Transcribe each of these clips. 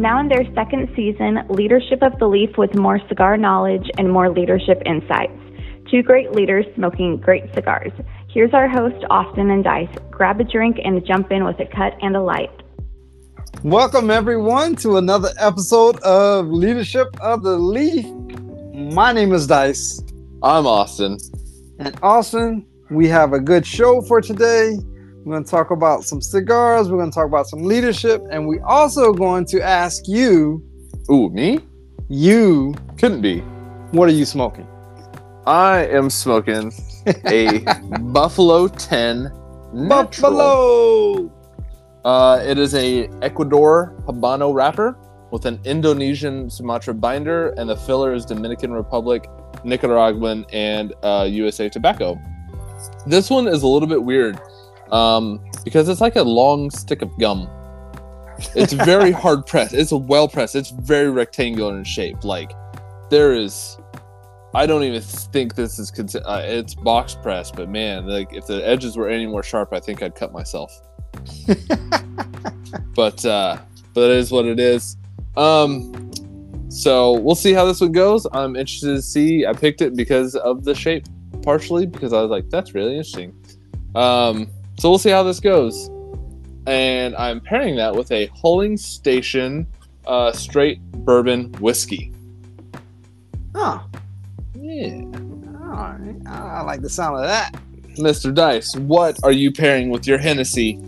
Now in their second season, Leadership of the Leaf with more cigar knowledge and more leadership insights. Two great leaders smoking great cigars. Here's our host, Austin and Dice. Grab a drink and jump in with a cut and a light. Welcome, everyone, to another episode of Leadership of the Leaf. My name is Dice. I'm Austin. And Austin, we have a good show for today. We're going to talk about some cigars. We're going to talk about some leadership. And we also going to ask you. Ooh, me? You. Couldn't be. What are you smoking? I am smoking a Buffalo 10 Natural. Buffalo! Uh, it is a Ecuador Habano wrapper with an Indonesian Sumatra binder, and the filler is Dominican Republic, Nicaraguan, and uh, USA tobacco. This one is a little bit weird um, because it's like a long stick of gum. It's very hard pressed. It's well pressed. It's very rectangular in shape. Like there is, I don't even think this is consi- uh, it's box pressed. But man, like if the edges were any more sharp, I think I'd cut myself. but uh, but it is what it is. Um, so we'll see how this one goes. I'm interested to see. I picked it because of the shape, partially because I was like, that's really interesting. Um, so we'll see how this goes. And I'm pairing that with a Hulling Station uh, straight bourbon whiskey. Oh, Yeah. all right. I like the sound of that. Mr. Dice, what are you pairing with your Hennessy?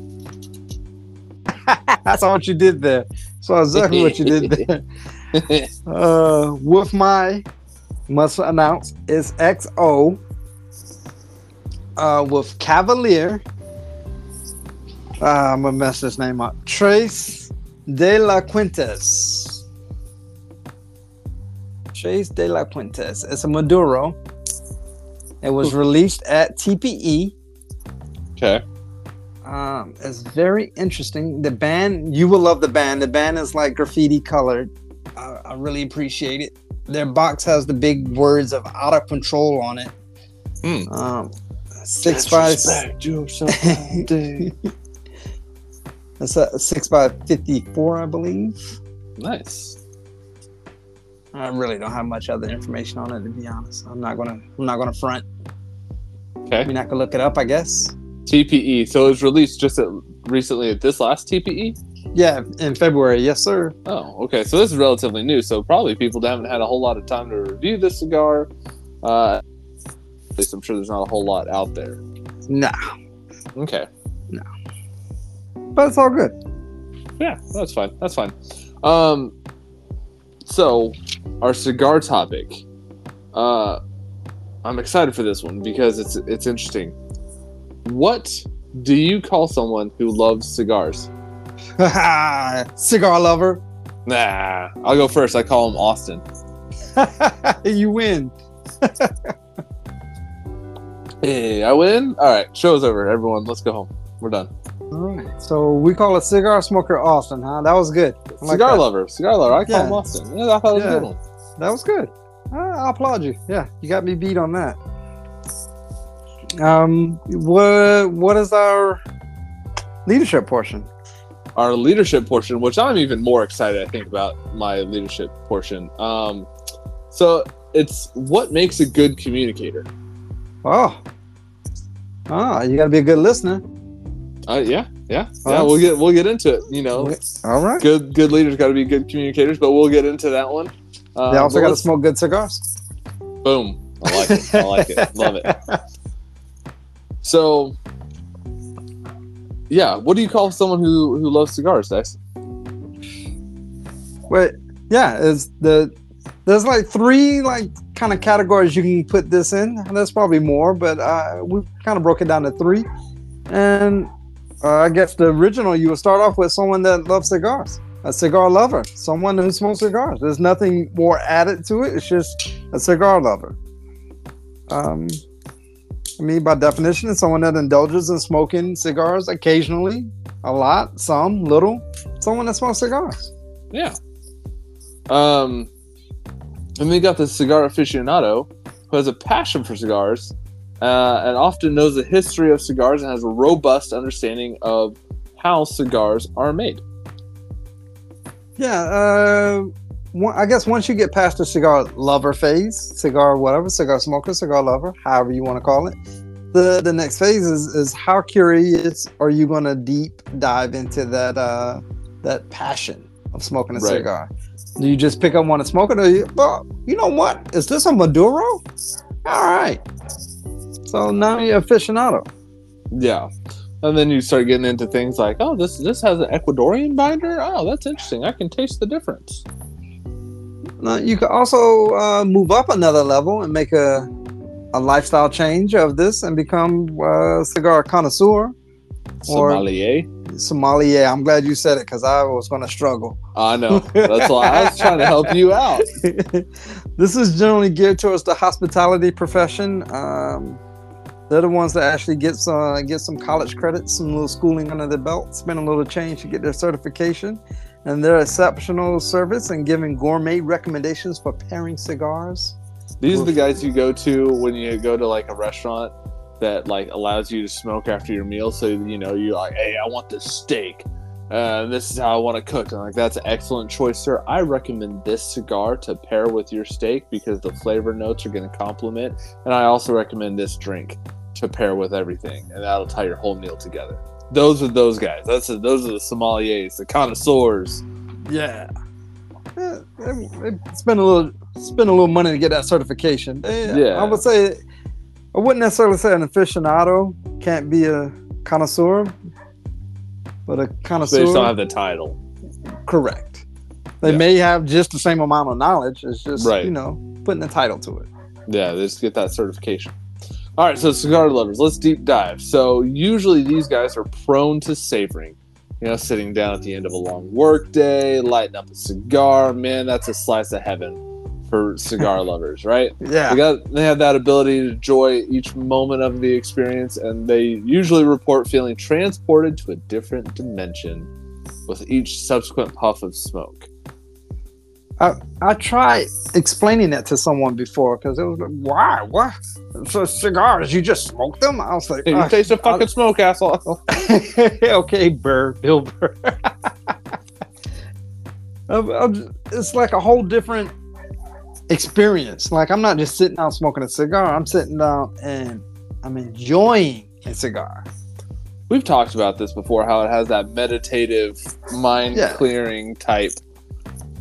Saw what you did there. Saw exactly what you did there. Uh, with my must announce is XO. Uh, with Cavalier. Uh, I'm gonna mess this name up. Trace de la Quintes. Trace de la Quintes. It's a Maduro. It was released at TPE. okay. Um, it's very interesting. The band, you will love the band. The band is like graffiti colored. I, I really appreciate it. Their box has the big words of out of control on it. Hmm. Um, six Disrespect it's a six by fifty four, I believe. nice. I really don't have much other information on it to be honest. I'm not gonna I'm not gonna front. I Okay. mean I could look it up, I guess. TPE. So it was released just at, recently at this last TPE. Yeah, in February, yes, sir. Oh, okay. So this is relatively new. So probably people haven't had a whole lot of time to review this cigar. Uh, at least I'm sure there's not a whole lot out there. Nah, Okay. But it's all good. Yeah, that's fine. That's fine. Um, so our cigar topic. Uh, I'm excited for this one because it's it's interesting. What do you call someone who loves cigars? Cigar lover. Nah, I'll go first. I call him Austin. you win. Hey, I win. All right, show's over. Everyone, let's go home. We're done. All right. So we call a cigar smoker Austin, huh? That was good. I cigar lover, cigar lover. I call Yeah. him Austin. Yeah, I thought it was Yeah. good. That was good. I, I applaud you. Yeah, you got me beat on that. Um, what what is our leadership portion? Our leadership portion, which I'm even more excited, I think, about my leadership portion. Um, so it's what makes a good communicator. Oh, oh, you got to be a good listener. Uh, yeah, yeah, yeah. We'll get we'll get into it. You know, All right. good good leaders got to be good communicators, but we'll get into that one. Um, They also got to smoke good cigars. Boom. I like it. I like it. Love it. So, yeah, what do you call someone who who loves cigars, Dice? But yeah, is the there's like three like kind of categories you can put this in. There's probably more, but uh, we kind of broke it down to three. And uh, I guess the original you would start off with someone that loves cigars, a cigar lover, someone who smokes cigars. There's nothing more added to it. It's just a cigar lover. Um, I mean, by definition, it's someone that indulges in smoking cigars occasionally, a lot, some, little. Someone that smokes cigars. Yeah. Um, and you got the cigar aficionado who has a passion for cigars uh, and often knows the history of cigars and has a robust understanding of how cigars are made. Yeah, uh, one, I guess once you get past the cigar lover phase, cigar whatever, cigar smoker, cigar lover, however you want to call it, the the next phase is is how curious are you going to deep dive into that uh, that passion of smoking a Right. cigar? Do you just pick up one and smoke it, or you, well, you know what? Is this a Maduro? All right. So now you're aficionado. Yeah. And then you start getting into things like, oh, this this has an Ecuadorian binder. Oh, that's interesting. I can taste the difference. Now, you could also uh, move up another level and make a a lifestyle change of this and become a cigar connoisseur Or- Sommelier. sommelier. I'm glad you said it because I was going to struggle. I know. That's why I was trying to help you out. this is generally geared towards the hospitality profession. Um, they're the ones that actually get some get some college credits, some little schooling under their belt, spend a little change to get their certification, and their exceptional service and giving gourmet recommendations for pairing cigars. These are the guys you go to when you go to like a restaurant that like allows you to smoke after your meal. So you know you're like, hey, I want this steak. Uh, this is how I want to cook. And like that's an excellent choice, sir. I recommend this cigar to pair with your steak because the flavor notes are going to complement. And I also recommend this drink to pair with everything, and that'll tie your whole meal together. Those are those guys. That's those are the sommeliers, the connoisseurs. Yeah. Yeah, they, they spend a little spend a little money to get that certification. They- Yeah. I would say I wouldn't necessarily say an aficionado can't be a connoisseur, but a kind of So they connoisseur have the title. correct. They Yeah. may have just the same amount of knowledge. It's just Right. you know putting a title to it. Yeah, they just get that certification. All right, so cigar lovers, let's deep dive. So usually these guys are prone to savoring. You know, sitting down at the end of a long work day, lighting up a cigar. Man, that's a slice of heaven for cigar lovers, right? Yeah. They got they have that ability to enjoy each moment of the experience, and they usually report feeling transported to a different dimension with each subsequent puff of smoke. I, I tried explaining that to someone before because it was like, why? What? So cigars, you just smoke them? I was like, Hey, you "Ah, taste the fucking smoke, asshole. okay, Burr, Bill Burr. I'm- I'm j- it's like a whole different experience. Like I'm not just sitting down smoking a cigar. I'm sitting down and I'm enjoying a cigar. We've talked about this before, how it has that meditative, mind Yeah. clearing type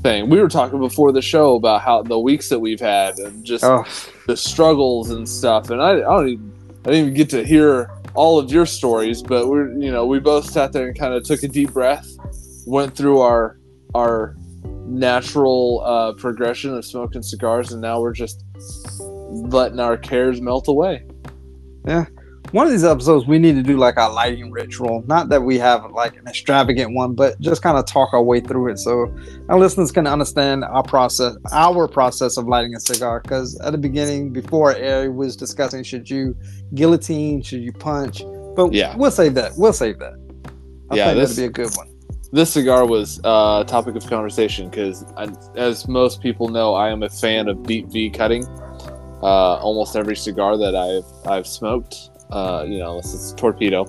thing. We were talking before the show about how the weeks that we've had and just Oh, the struggles and stuff. And I, I don't even, I didn't even get to hear all of your stories, but we're, you know, we both sat there and kind of took a deep breath, went through our, our natural uh, progression of smoking cigars, and now we're just letting our cares melt away. Yeah. One of these episodes we need to do like a lighting ritual. Not that we have like an extravagant one, but just kind of talk our way through it so our listeners can understand our process, our process of lighting a cigar. Because at the beginning, before air, we was discussing should you guillotine, should you punch, but Yeah. we'll save that. We'll save that. I Yeah, think this- that'd be a good one. This cigar was uh, a topic of conversation because, as most people know, I am a fan of deep V cutting. Uh, almost every cigar that I've I've smoked, uh, you know, unless it's torpedo.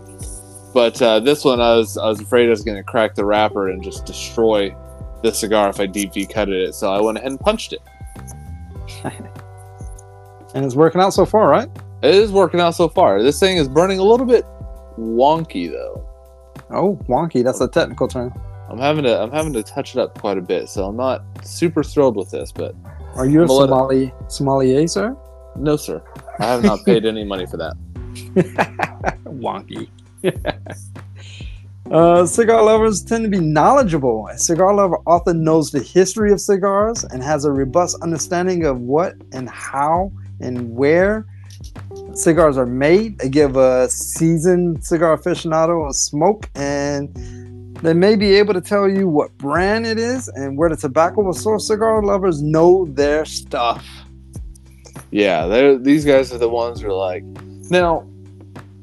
But uh, this one, I was I was afraid I was going to crack the wrapper and just destroy the cigar if I deep V cutted it. So I went ahead and punched it. And it's working out so far, right? It is working out so far. This thing is burning a little bit wonky though. Oh, wonky. That's a technical term. I'm having to I'm having to touch it up quite a bit, so I'm not super thrilled with this, but Are you a Well, it- Somali sommelier, sir? no, sir, I have not paid any money for that. wonky. uh, cigar lovers tend to be knowledgeable. A cigar lover often knows the history of cigars and has a robust understanding of what and how and where cigars are made. They give a seasoned cigar aficionado a smoke and they may be able to tell you what brand it is and where the tobacco was sourced. Cigar lovers know their stuff. Yeah, they're these guys are the ones who are like, now.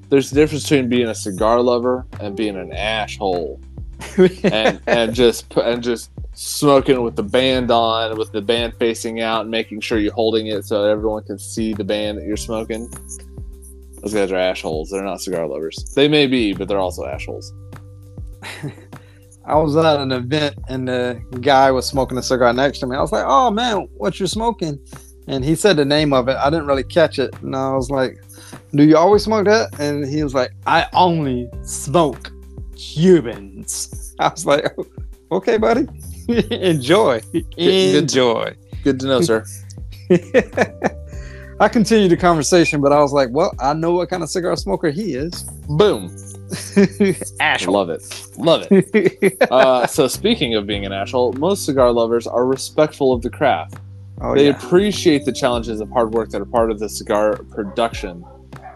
There's a difference between being a cigar lover and being an asshole, and and just and just smoking with the band on, with the band facing out, and making sure you're holding it so everyone can see the band that you're smoking. Those guys are assholes. They're not cigar lovers. They may be, but they're also assholes. I was at an event and the guy was smoking a cigar next to me. I was like, "Oh man, what you smoking?" And he said the name of it. I didn't really catch it, and I was like, "Do you always smoke that?" And he was like, "I only smoke Cubans." I was like, "Okay, buddy, enjoy, good- enjoy." Good to know, sir. I continued the conversation, but I was like, "Well, I know what kind of cigar smoker he is." Boom. Ashel. Love it. Love it. Uh, so speaking of being an asshole, most cigar lovers are respectful of the craft. oh they yeah. appreciate the challenges of hard work that are part of the cigar production.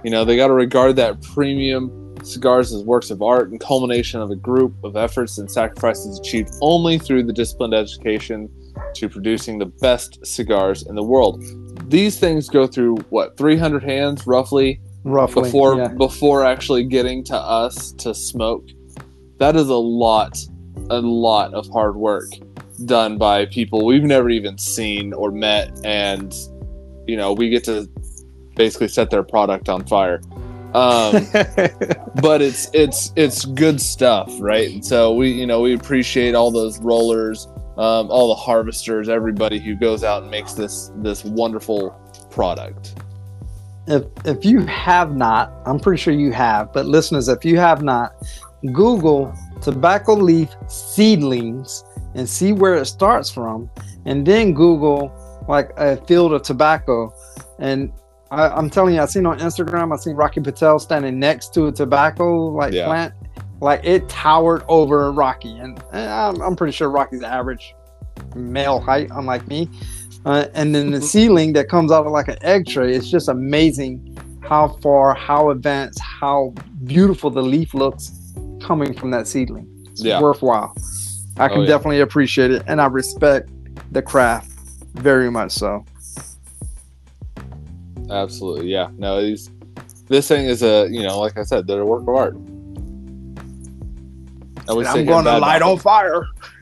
You know, they got to regard that premium cigars as works of art and culmination of a group of efforts and sacrifices achieved only through the disciplined education to producing the best cigars in the world. These things go through what 300 hands roughly roughly before yeah. before actually getting to us to smoke. That is a lot, a lot of hard work done by people we've never even seen or met, and you know we get to basically set their product on fire. Um, but it's it's it's good stuff, right? And so we you know we appreciate all those rollers, um, all the harvesters, everybody who goes out and makes this this wonderful product. if if you have not, I'm pretty sure you have, but listeners, if you have not, Google tobacco leaf seedlings and see where it starts from, and then Google like a field of tobacco. And I, I'm telling you, I seen on Instagram, I seen Rocky Patel standing next to a tobacco like Yeah. plant, like it towered over Rocky, and, and I'm, I'm pretty sure Rocky's average male height, unlike me. Uh, and then the ceiling that comes out of like an egg tray. It's just amazing how far, how advanced, how beautiful the leaf looks coming from that seedling. It's Yeah. worthwhile. I can Oh, yeah. definitely appreciate it, and I respect the craft very much. So Absolutely, yeah. No, these this thing is a you know, like I said, they're a work of art. I would And say I'm going to light on fire.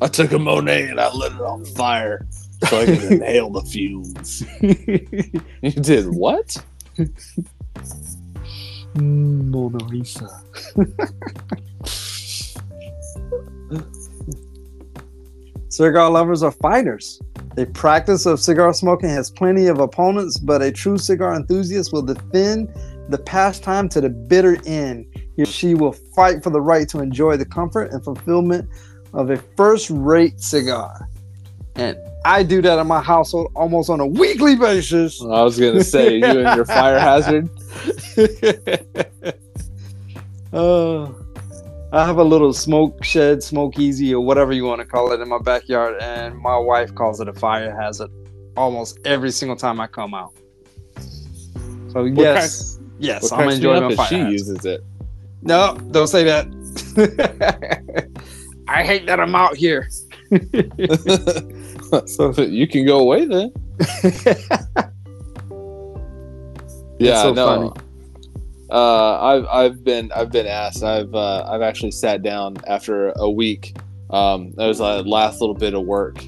I took a Monet and I lit it on fire so I could inhale the fumes. You did what? Mm, Mona Lisa. Cigar lovers are fighters. A practice of cigar smoking has plenty of opponents, but a true cigar enthusiast will defend the pastime to the bitter end. He or she will fight for the right to enjoy the comfort and fulfillment of a first rate cigar. And I do that in my household almost on a weekly basis. I was gonna say you and your fire hazard. uh, I have a little smoke shed, smoke easy, or whatever you want to call it in my backyard, and my wife calls it a fire hazard almost every single time I come out. So What yes, yes, I'm enjoying my fire. she hazard. uses it. No, don't say that. I hate that I'm out here. so you can go away then. Yeah, so no. funny. Uh, I've I've been I've been asked. I've uh, I've actually sat down after a week. Um, that was the last little bit of work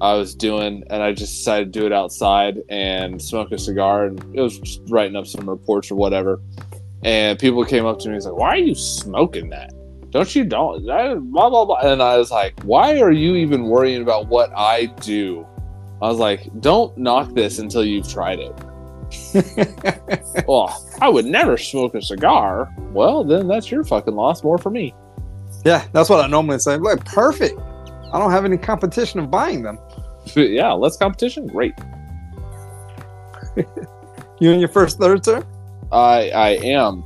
I was doing, and I just decided to do it outside and smoke a cigar. And it was just writing up some reports or whatever. And people came up to me and was like, "Why are you smoking that? Don't you don't blah blah blah?" And I was like, "Why are you even worrying about what I do?" I was like, "Don't knock this until you've tried it." well, I would never smoke a cigar. Well, then that's your fucking loss. More for me. yeah, that's what I normally say. Like perfect. I don't have any competition of buying them. yeah, less competition. Great. You in your first third, sir? I I am.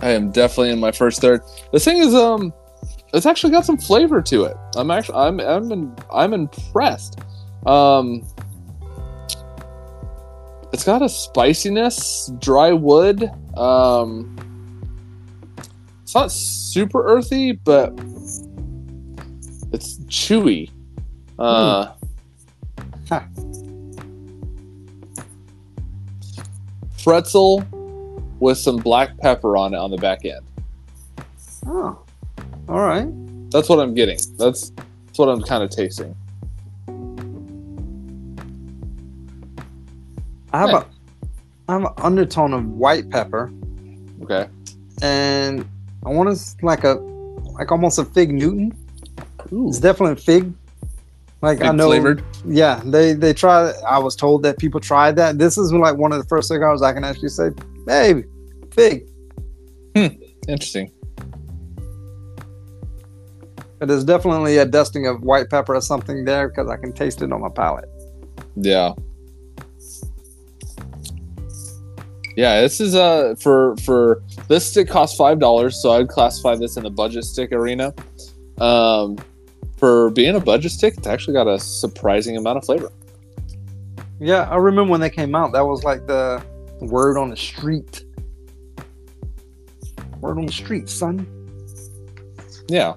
I am definitely in my first third. The thing is, um, it's actually got some flavor to it. I'm actually I'm I'm in, I'm impressed. Um, it's got a spiciness, dry wood. Um, it's not super earthy, but it's chewy. Uh, Huh. pretzel with some black pepper on it on the back end. Oh, all right. That's what I'm getting. That's that's what I'm kind of tasting. I have a I have an undertone of white pepper, Okay. and I want to like a like almost a fig Newton. Ooh. It's definitely fig. Like I Fig know, flavored? yeah, they they try. I was told that people tried that. This is like one of the first cigars I can actually say, "Hey, fig." Hmm. Interesting. But there's definitely a dusting of white pepper or something there because I can taste it on my palate. Yeah. Yeah, this is uh for for this stick costs five dollars, so I'd classify this in the budget stick arena. Um, for being a budget stick, it's actually got a surprising amount of flavor. Yeah, I remember when they came out. That was like the word on the street. Word on the street, son. Yeah,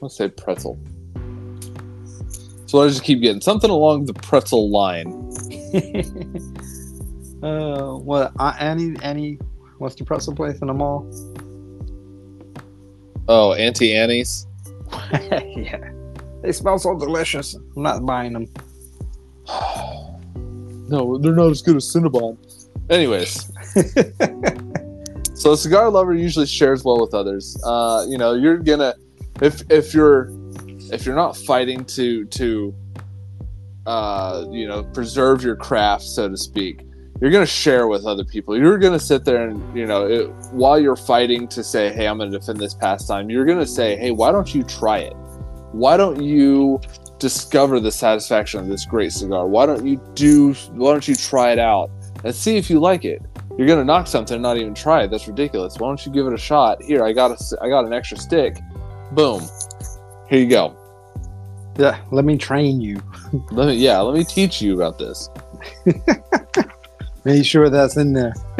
let's say pretzel. So I just keep getting something along the pretzel line. uh, what? Uh, Annie, Annie, what's the pretzel place in the mall? Oh, Auntie Annie's. yeah, they smell so delicious. I'm not buying them. no, they're not as good as Cinnabon. Anyways, so a cigar lover usually shares well with others. Uh, you know, you're gonna if if you're if you're not fighting to to uh, you know preserve your craft, so to speak, you're gonna share with other people. You're gonna sit there and you know it, while you're fighting to say, hey, I'm gonna defend this pastime. You're gonna say, hey, why don't you try it? Why don't you discover the satisfaction of this great cigar? Why don't you do? Why don't you try it out and see if you like it? You're gonna knock something and not even try it. That's ridiculous. Why don't you give it a shot? Here, I got a, I got an extra stick. Boom. Here you go. Yeah, let me train you. Let me, yeah, let me teach you about this. Make sure that's in there.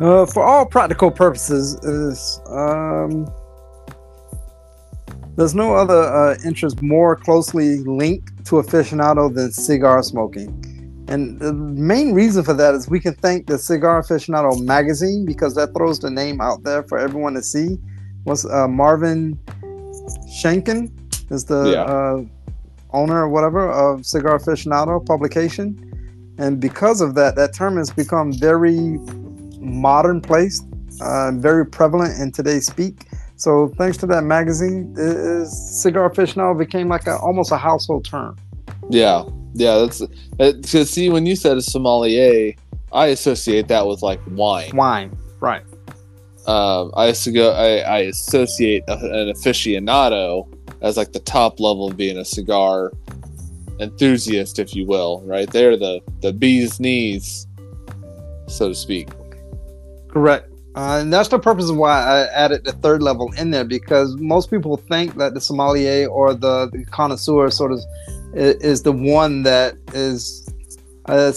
uh, for all practical purposes, is um, there's no other uh, interest more closely linked to aficionado than cigar smoking. And the main reason for that is we can thank the Cigar Aficionado magazine because that throws the name out there for everyone to see. Was uh, Marvin Shanken is the Yeah. uh, owner or whatever of Cigar Aficionado publication. And because of that, that term has become very modern placed, uh, very prevalent in today's speak. So thanks to that magazine, is Cigar Aficionado became like a, almost a household term. Yeah, yeah. That's because see when you said a sommelier, I associate that with like wine. Wine, right? Um, I used to go. I, I associate a, an aficionado as like the top level of being a cigar enthusiast, if you will. Right? They're the the bee's knees, so to speak. Correct. Uh, and that's the purpose of why I added the third level in there because most people think that the sommelier or the, the connoisseur sort of is, is the one that is uh,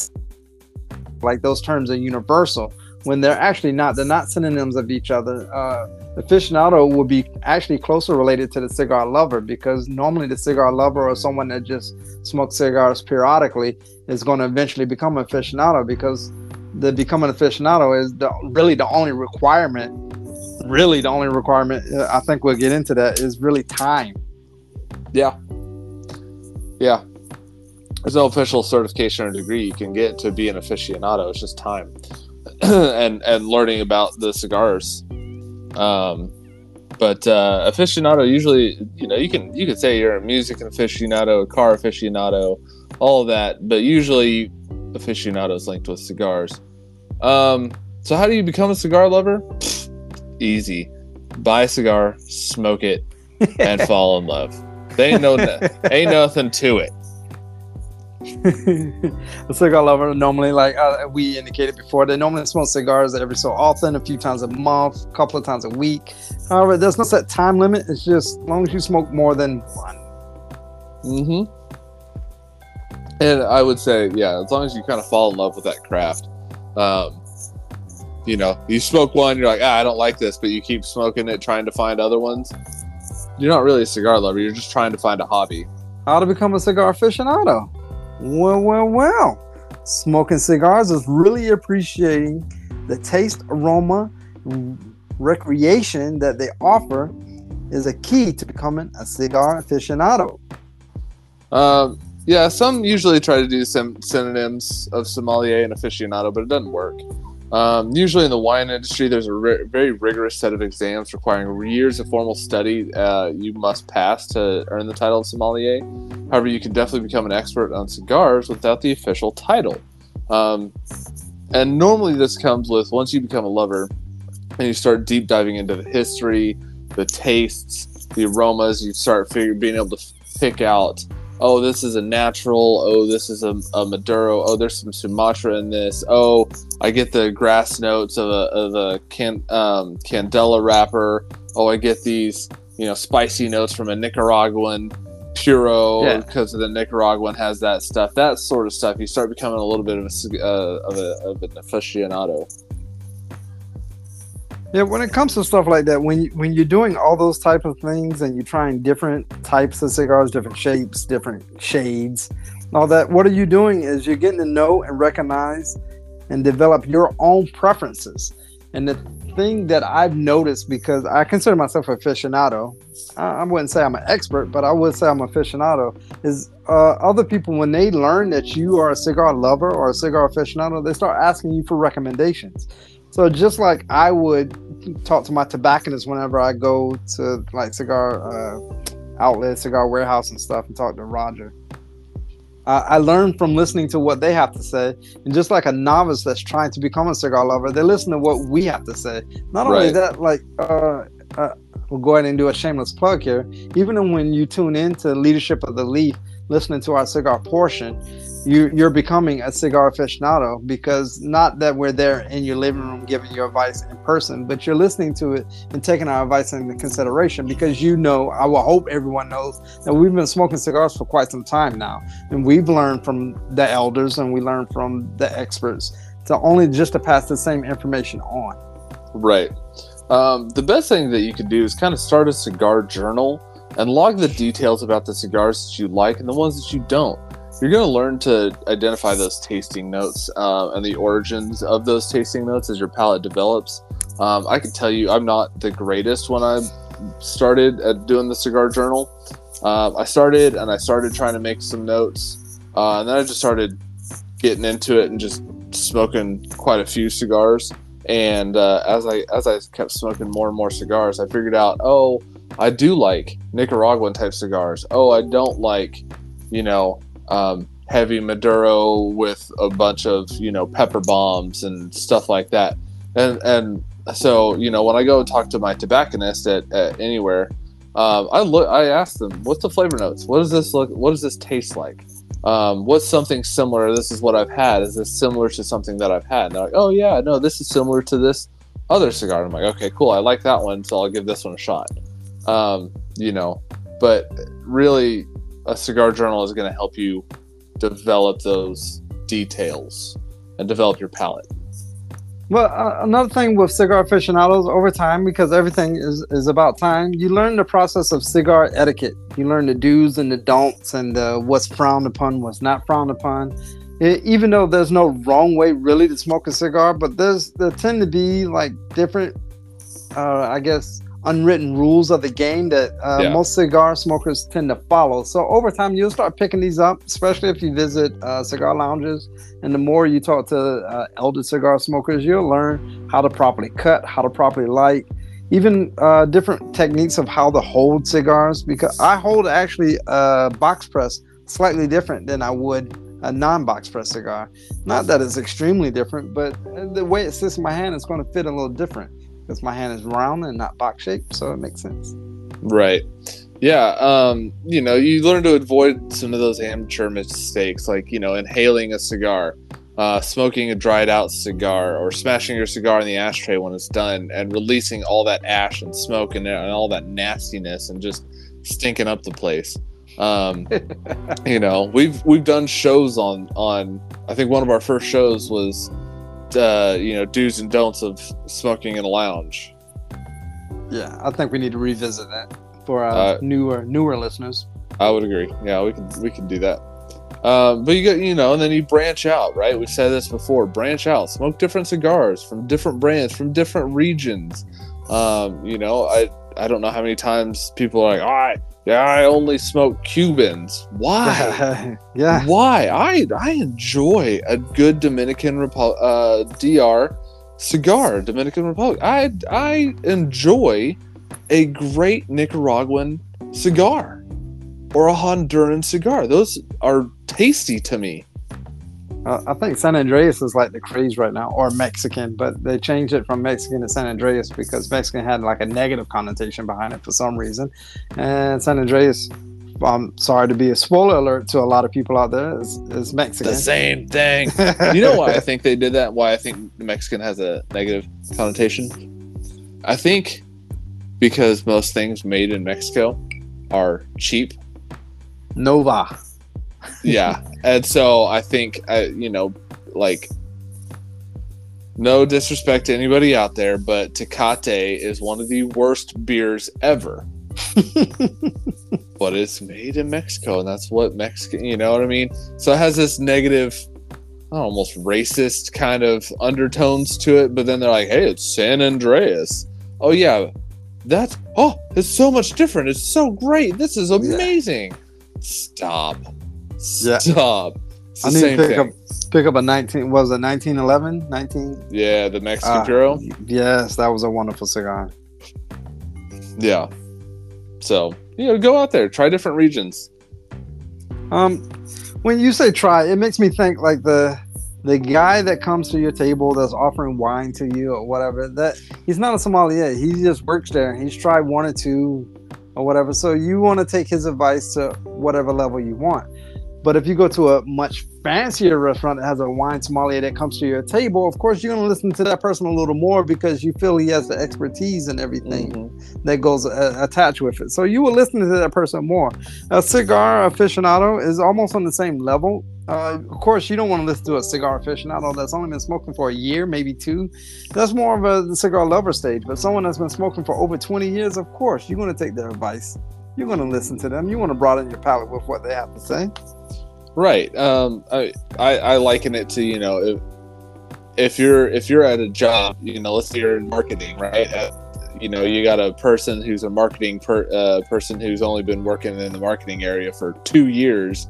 like those terms are universal when they're actually not. They're not synonyms of each other. Uh, aficionado would be actually closer related to the cigar lover because normally the cigar lover or someone that just smokes cigars periodically is going to eventually become an aficionado because the becoming an aficionado is the really the only requirement really the only requirement uh, i think we'll get into that is really time Yeah. Yeah. There's no official certification or degree you can get to be an aficionado. It's just time and and learning about the cigars. Um, but uh, aficionado usually, you know, you can you could say you're a music aficionado, a car aficionado, all of that. But usually, aficionado is linked with cigars. Um, so how do you become a cigar lover? Easy. Buy a cigar, smoke it, and fall in love. They ain't no ain't nothing to it. The cigar lover normally like uh, we indicated before they normally smoke cigars every so often a few times a month a couple of times a week however there's no set time limit it's just as long as you smoke more than one Mm-hmm. And I would say, yeah, as long as you kind of fall in love with that craft, um, you know, you smoke one, you're like, ah, I don't like this, but you keep smoking it, trying to find other ones. You're not really a cigar lover. You're just trying to find a hobby. how to become a cigar aficionado well well well smoking cigars is really appreciating the taste aroma recreation that they offer is a key to becoming a cigar aficionado Um, yeah, some usually try to do some synonyms of sommelier and aficionado, but it doesn't work. Um, usually in the wine industry, there's a ri- very rigorous set of exams requiring years of formal study uh, you must pass to earn the title of sommelier. However, you can definitely become an expert on cigars without the official title. Um, and normally, this comes with once you become a lover and you start deep diving into the history, the tastes, the aromas, you start figure, being able to pick out oh, this is a natural. Oh, this is a, a Maduro. Oh, there's some Sumatra in this. Oh, I get the grass notes of a, of a can, um, Candela wrapper. Oh, I get these, you know, spicy notes from a Nicaraguan Puro Yeah. because the Nicaraguan has that stuff. That sort of stuff. You start becoming a little bit of a, uh, of, a of an aficionado. Yeah, when it comes to stuff like that, when you, when you're doing all those type of things and you're trying different types of cigars, different shapes, different shades, all that, what are you doing is you're getting to know and recognize and develop your own preferences. And the thing that I've noticed because I consider myself a aficionado, I, I wouldn't say I'm an expert, but I would say I'm an aficionado. Is uh, other people when they learn that you are a cigar lover or a cigar aficionado, they start asking you for recommendations. So just like I would talk to my tobacconist whenever I go to like cigar uh, outlet, cigar warehouse, and stuff, and talk to Roger. Uh, I learn from listening to what they have to say, and just like a novice that's trying to become a cigar lover, they listen to what we have to say. Not only that, like uh, uh, we'll go ahead and do a shameless plug here. Even when you tune in to Leadership of the Leaf, listening to our cigar portion, you, you're becoming a cigar aficionado because not that we're there in your living room giving you advice in person, but you're listening to it and taking our advice into consideration because you know, I will hope everyone knows that we've been smoking cigars for quite some time now. And we've learned from the elders and we learned from the experts to only just to pass the same information on. Right. Um, the best thing that you could do is kind of start a cigar journal and log the details about the cigars that you like and the ones that you don't. You're going to learn to identify those tasting notes uh, and the origins of those tasting notes as your palate develops. Um, I can tell you, I'm not the greatest when I started at doing the cigar journal. Um, I started and I started trying to make some notes, uh, and then I just started getting into it and just smoking quite a few cigars and uh, as I as I kept smoking more and more cigars, I figured out, oh, I do like Nicaraguan type cigars. Oh, I don't like, you know, um, heavy Maduro with a bunch of you know pepper bombs and stuff like that. And and so you know when I go talk to my tobacconist at, at anywhere, um, I look I ask them, what's the flavor notes? What does this look? What does this taste like? um, what's something similar? This is what I've had. Is this similar to something that I've had? And they're like, oh yeah, no, this is similar to this other cigar. And I'm like, okay, cool. I like that one, so I'll give this one a shot. Um, you know, but really, a cigar journal is going to help you develop those details and develop your palate. Well, uh, another thing with cigar aficionados over time, because everything is, is about time, you learn the process of cigar etiquette. You learn the do's and the don'ts and uh, what's frowned upon, what's not frowned upon. E- even though there's no wrong way really to smoke a cigar, but there's there tend to be like different, uh, I guess, unwritten rules of the game that uh, Yeah. most cigar smokers tend to follow. So over time, you'll start picking these up, especially if you visit uh, cigar lounges. And the more you talk to uh, elder cigar smokers, you'll learn how to properly cut, how to properly light, even uh, different techniques of how to hold cigars. Because I hold actually a box press slightly different than I would a non-box press cigar. Not that it's extremely different, but the way it sits in my hand is going to fit a little different because my hand is round and not box shaped, so it makes sense. Right. Yeah. Um, you know, you learn to avoid some of those amateur mistakes, like, you know, inhaling a cigar, uh, smoking a dried out cigar, or smashing your cigar in the ashtray when it's done and releasing all that ash and smoke and, and all that nastiness and just stinking up the place. Um, you know, we've we've done shows on on I think one of our first shows was uh, you know, do's and don'ts of smoking in a lounge. Yeah, I think we need to revisit that for our Uh, newer newer listeners. I would agree. Yeah, we can we can do that. Um, but you get you know, and then you branch out, right? We've said this before. Branch out, smoke different cigars from different brands, from different regions. Um, you know, I I don't know how many times people are like, all right, yeah, I only smoke Cubans. Why? yeah, Why? I I enjoy a good Dominican Repu- uh, DR cigar, Dominican Republic. I I enjoy a great Nicaraguan cigar or a Honduran cigar. Those are tasty to me. I think San Andreas is like the craze right now, or Mexican, but they changed it from Mexican to San Andreas because Mexican had like a negative connotation behind it for some reason. And San Andreas, I'm sorry to be a spoiler alert to a lot of people out there, is, is Mexican. The same thing. you know why I think they did that? Why I think Mexican has a negative connotation? I think because most things made in Mexico are cheap. Nova. Yeah, and so I think I, you know, like, no disrespect to anybody out there, but Tecate is one of the worst beers ever. but it's made in Mexico, and that's what Mexican, you know what I mean? So it has this negative, almost racist kind of undertones to it, but then they're like, hey, it's San Andreas. Oh, yeah, that's, oh, it's so much different. It's so great. This is amazing. Stop. Yeah. Stop. It's I need to pick thing. up pick up a 19 was it 1911 19 Yeah, the Mexican Puro. yes that was a wonderful cigar Yeah. So, you know, go out there, try different regions. um when you say try it makes me think like the the guy that comes to your table that's offering wine to you or whatever that he's not a sommelier he just works there he's tried one or two or whatever so you want to take his advice to whatever level you want but if you go to a much fancier restaurant that has a wine sommelier that comes to your table of course you're going to listen to that person a little more because you feel he has the expertise and everything Mhm. that goes uh, attached with it. So you will listen to that person more. A cigar aficionado is almost on the same level. Uh, of course, you don't want to listen to a cigar aficionado that's only been smoking for a year, maybe two. That's more of a cigar lover stage. But someone that's been smoking for over 20 years, of course, you're going to take their advice. You're going to listen to them. You want to broaden your palate with what they have to say. Right. Um, I, I I liken it to you know if if you're if you're at a job, you know, let's say you're in marketing, right? You know, you got a person who's a marketing per, uh, person who's only been working in the marketing area for two years,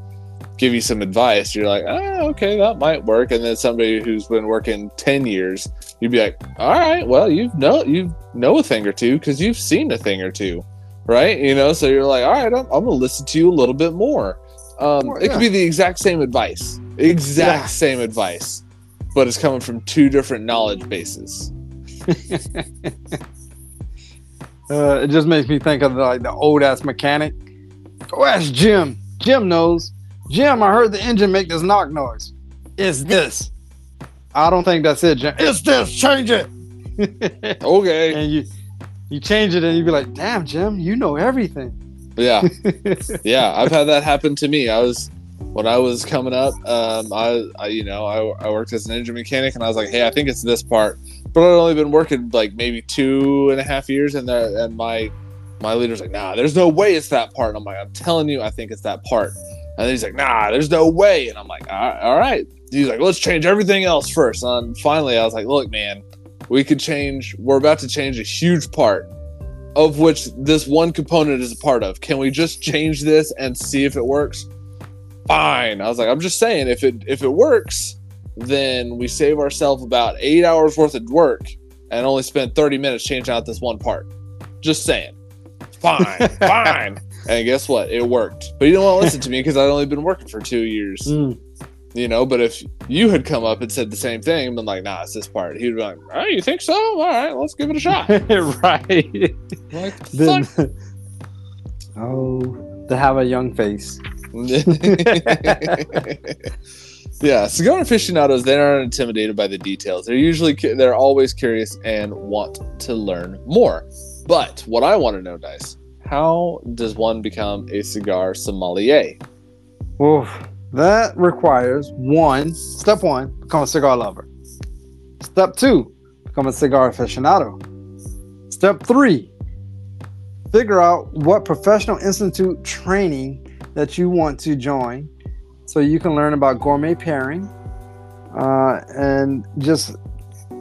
give you some advice. You're like, oh, okay, that might work. And then somebody who's been working ten years, you'd be like, all right, well, you know you know a thing or two because you've seen a thing or two, right? You know, so you're like, all right, I'm, I'm gonna listen to you a little bit more. Um, It yeah. could be the exact same advice, exact Yeah. same advice, but it's coming from two different knowledge bases. Uh, it just makes me think of the, like the old ass mechanic. Go ask Jim. Jim knows. Jim, I heard the engine make this knock noise. It's this. I don't think that's it, Jim. It's this. Change it. Okay. and you you change it, and you'd be like, "Damn, Jim, you know everything." Yeah. yeah, I've had that happen to me. I was when I was coming up, um, I, I you know I, I worked as an engine mechanic, and I was like, hey, I think it's this part, but I'd only been working like maybe two and a half years, and the, and my my leader's like, nah, there's no way it's that part. And I'm like, I'm telling you, I think it's that part. And he's like, nah, there's no way. And I'm like, all right. All right. He's like, let's change everything else first. And finally, I was like, look, man, we could change. We're about to change a huge part of which this one component is a part of. Can we just change this and see if it works? Fine. I was like, I'm just saying, if it if it works, then we save ourselves about eight hours worth of work and only spend 30 minutes changing out this one part. Just saying. Fine, fine. And guess what? It worked. But you don't want to listen to me because I'd only been working for two years. Mm. You know, but if you had come up and said the same thing and been like, nah, it's this part, he'd be like, oh, you think so? All right, let's give it a shot. right. Like, Then, fuck? oh, to have a young face. yeah, cigar aficionados they aren't intimidated by the details. They're usually they're always curious and want to learn more. But what I want to know, Dice, how does one become a cigar sommelier? Well, that requires one step one, become a cigar lover. Step two, become a cigar aficionado. Step three, figure out what professional institute training that you want to join so you can learn about gourmet pairing uh, and just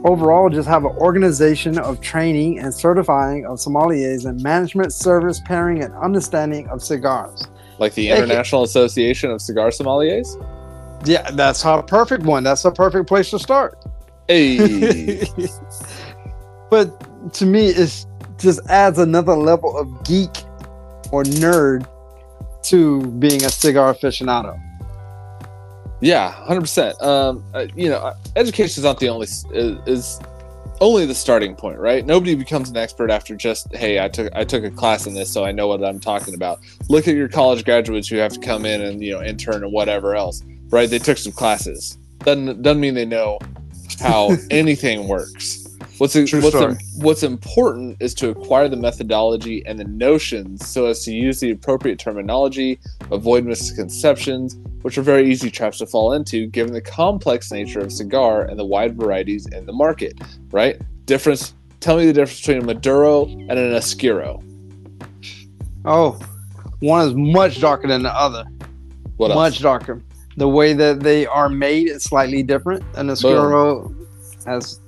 overall just have an organization of training and certifying of sommeliers and management service pairing and understanding of cigars Like the International Association of Cigar Sommeliers? Yeah, that's a perfect one. That's a perfect place to start. Hey. but to me, it just adds another level of geek or nerd to being a cigar aficionado. Yeah, hundred percent. Um, uh, you know, education is not the only is, is only the starting point, right? Nobody becomes an expert after just hey, I took I took a class in this, so I know what I'm talking about. Look at your college graduates who have to come in and you know intern and whatever else, right? They took some classes. Doesn't doesn't mean they know how anything works. What's True what's, story. what's important is to acquire the methodology and the notions so as to use the appropriate terminology, avoid misconceptions, which are very easy traps to fall into given the complex nature of cigar and the wide varieties in the market, right? Difference tell me the difference between a Maduro and an Oscuro. Oh, one is much darker than the other. What else? much darker. The way that they are made is slightly different, and the Oscuro has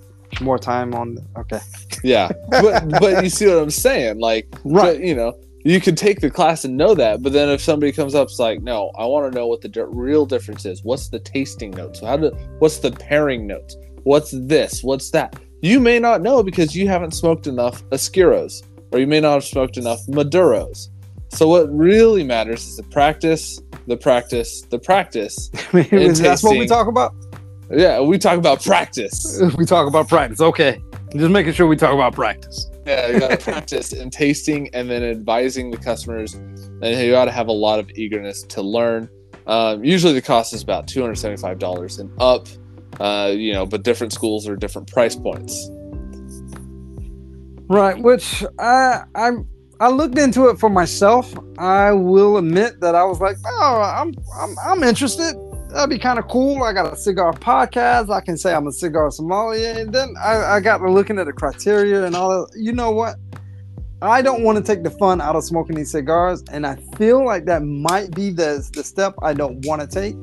more time on. Okay, Yeah. But but you see what I'm saying? Like right. But, you know, you could take the class and know that, but then if somebody comes up, it's like, no, I want to know what the di- real difference is. What's the tasting notes? How do? What's the pairing notes? What's this? What's that? You may not know because you haven't smoked enough Oscuros, or you may not have smoked enough Maduros. So what really matters is the practice, the practice, the practice. that's what we talk about. Yeah, we talk about practice. We talk about practice. Okay, just making sure we talk about practice. Yeah, you got to practice and tasting and then advising the customers, and you got to have a lot of eagerness to learn. Um, usually, the cost is about two hundred seventy-five dollars and up. Uh, you know, but different schools are different price points. Right, which I I I looked into it for myself. I will admit that I was like, oh, I'm I'm I'm interested. That'd be kind of cool. I got a cigar podcast. I can say I'm a cigar sommelier. And then I, I got to looking at the criteria and all that. You know what? I don't want to take the fun out of smoking these cigars, and I feel like that might be the the step I don't want to take.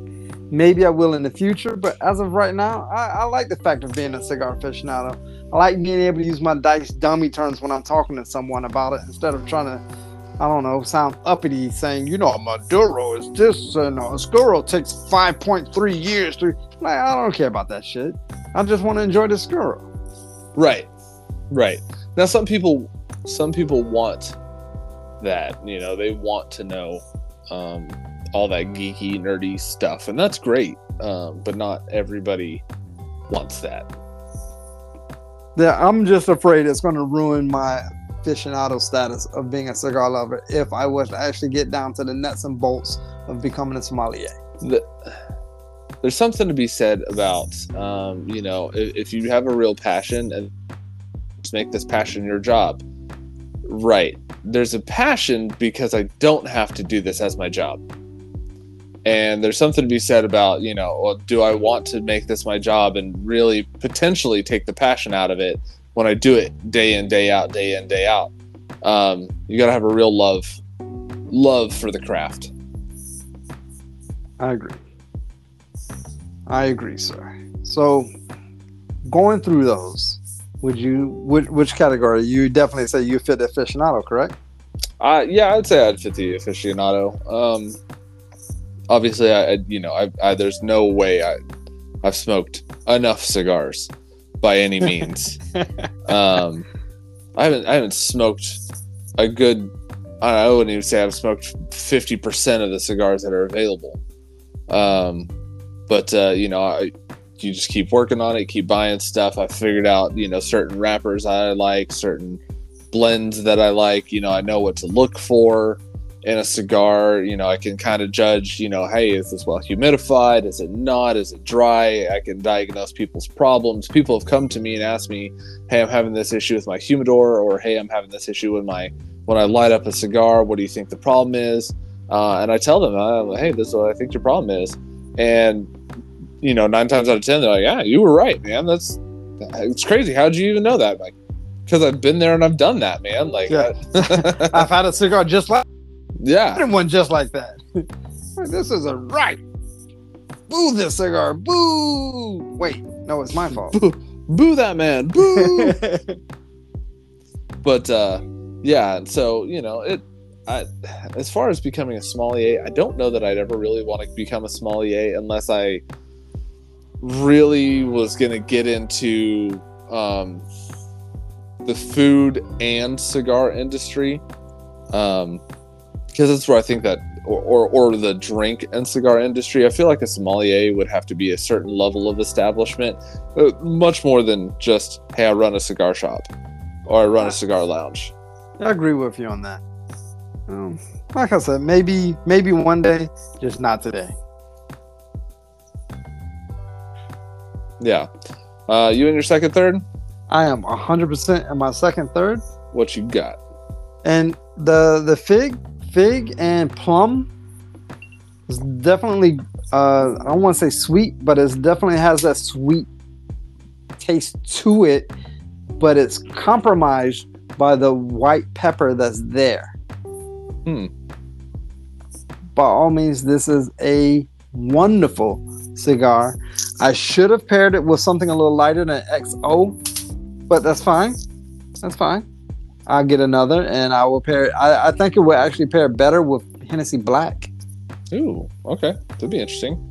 Maybe I will in the future, but as of right now, I, I like the fact of being a cigar aficionado. I like being able to use my dice dummy terms when I'm talking to someone about it instead of trying to, I don't know, sound uppity saying, you know, Maduro is this and a Oscuro takes 5.3 years to. Like, I don't care about that shit. I just want to enjoy the Oscuro. Right, right. Now, some people, some people want that. You know, they want to know um, all that geeky, nerdy stuff, and that's great. Um, but not everybody wants that. Yeah, I'm just afraid it's going to ruin my aficionado status of being a cigar lover if I was to actually get down to the nuts and bolts of becoming a sommelier. the, there's something to be said about um, you know if, if you have a real passion and just make this passion your job. Right. There's a passion because i don't have to do this as my job. And there's something to be said about you know well, do i want to make this my job and really potentially take the passion out of it when i do it day in day out day in day out um, you got to have a real love love for the craft I agree. I agree, sir. So, going through those, would you which, which category? You definitely say you fit the aficionado, correct? Uh, yeah, I'd say I'd fit the aficionado. Um, obviously, I, I you know, I, I there's no way I I've smoked enough cigars by any means. um, I haven't I haven't smoked a good. I wouldn't even say I've smoked fifty percent of the cigars that are available. Um, but uh, you know, I, you just keep working on it, keep buying stuff. I figured out you know certain wrappers I like, certain blends that I like. You know, I know what to look for in a cigar. You know, I can kind of judge, you know, hey, is this well humidified? Is it not? Is it dry? I can diagnose people's problems. People have come to me and asked me, hey, I'm having this issue with my humidor, or hey, I'm having this issue with my when I light up a cigar. What do you think the problem is? Uh, and I tell them, uh, hey, this is what I think your problem is. And you know, nine times out of ten, they're like, yeah, you were right, man. That's it's crazy. How'd you even know that? I'm like, because I've been there and I've done that, man. Like, Yeah. I- I've had a cigar just like yeah. one just like that. this is a right. Boo this cigar. Boo. Wait, no, it's my fault. boo boo that man boo but uh yeah so you know it I, as far as becoming a sommelier i don't know that i'd ever really want to become a sommelier unless i really was going to get into um, the food and cigar industry, um, because that's where I think that, or, or, or the drink and cigar industry, I feel like a sommelier would have to be a certain level of establishment, uh, much more than just, hey, I run a cigar shop or I run a cigar lounge. I agree with you on that. Um, like I said, maybe maybe one day, just not today. Yeah. Uh, you and your second, third? I am 100% in my second third. What you got? And the the fig, fig and plum is definitely uh I don't want to say sweet, but it definitely has that sweet taste to it, but it's compromised by the white pepper that's there. Hmm. By all means, this is a wonderful cigar. I should have paired it with something a little lighter than XO, but that's fine. That's fine. I'll get another and I will pair it. I, I think it will actually pair better with Hennessy Black. Ooh, okay, that'd be interesting.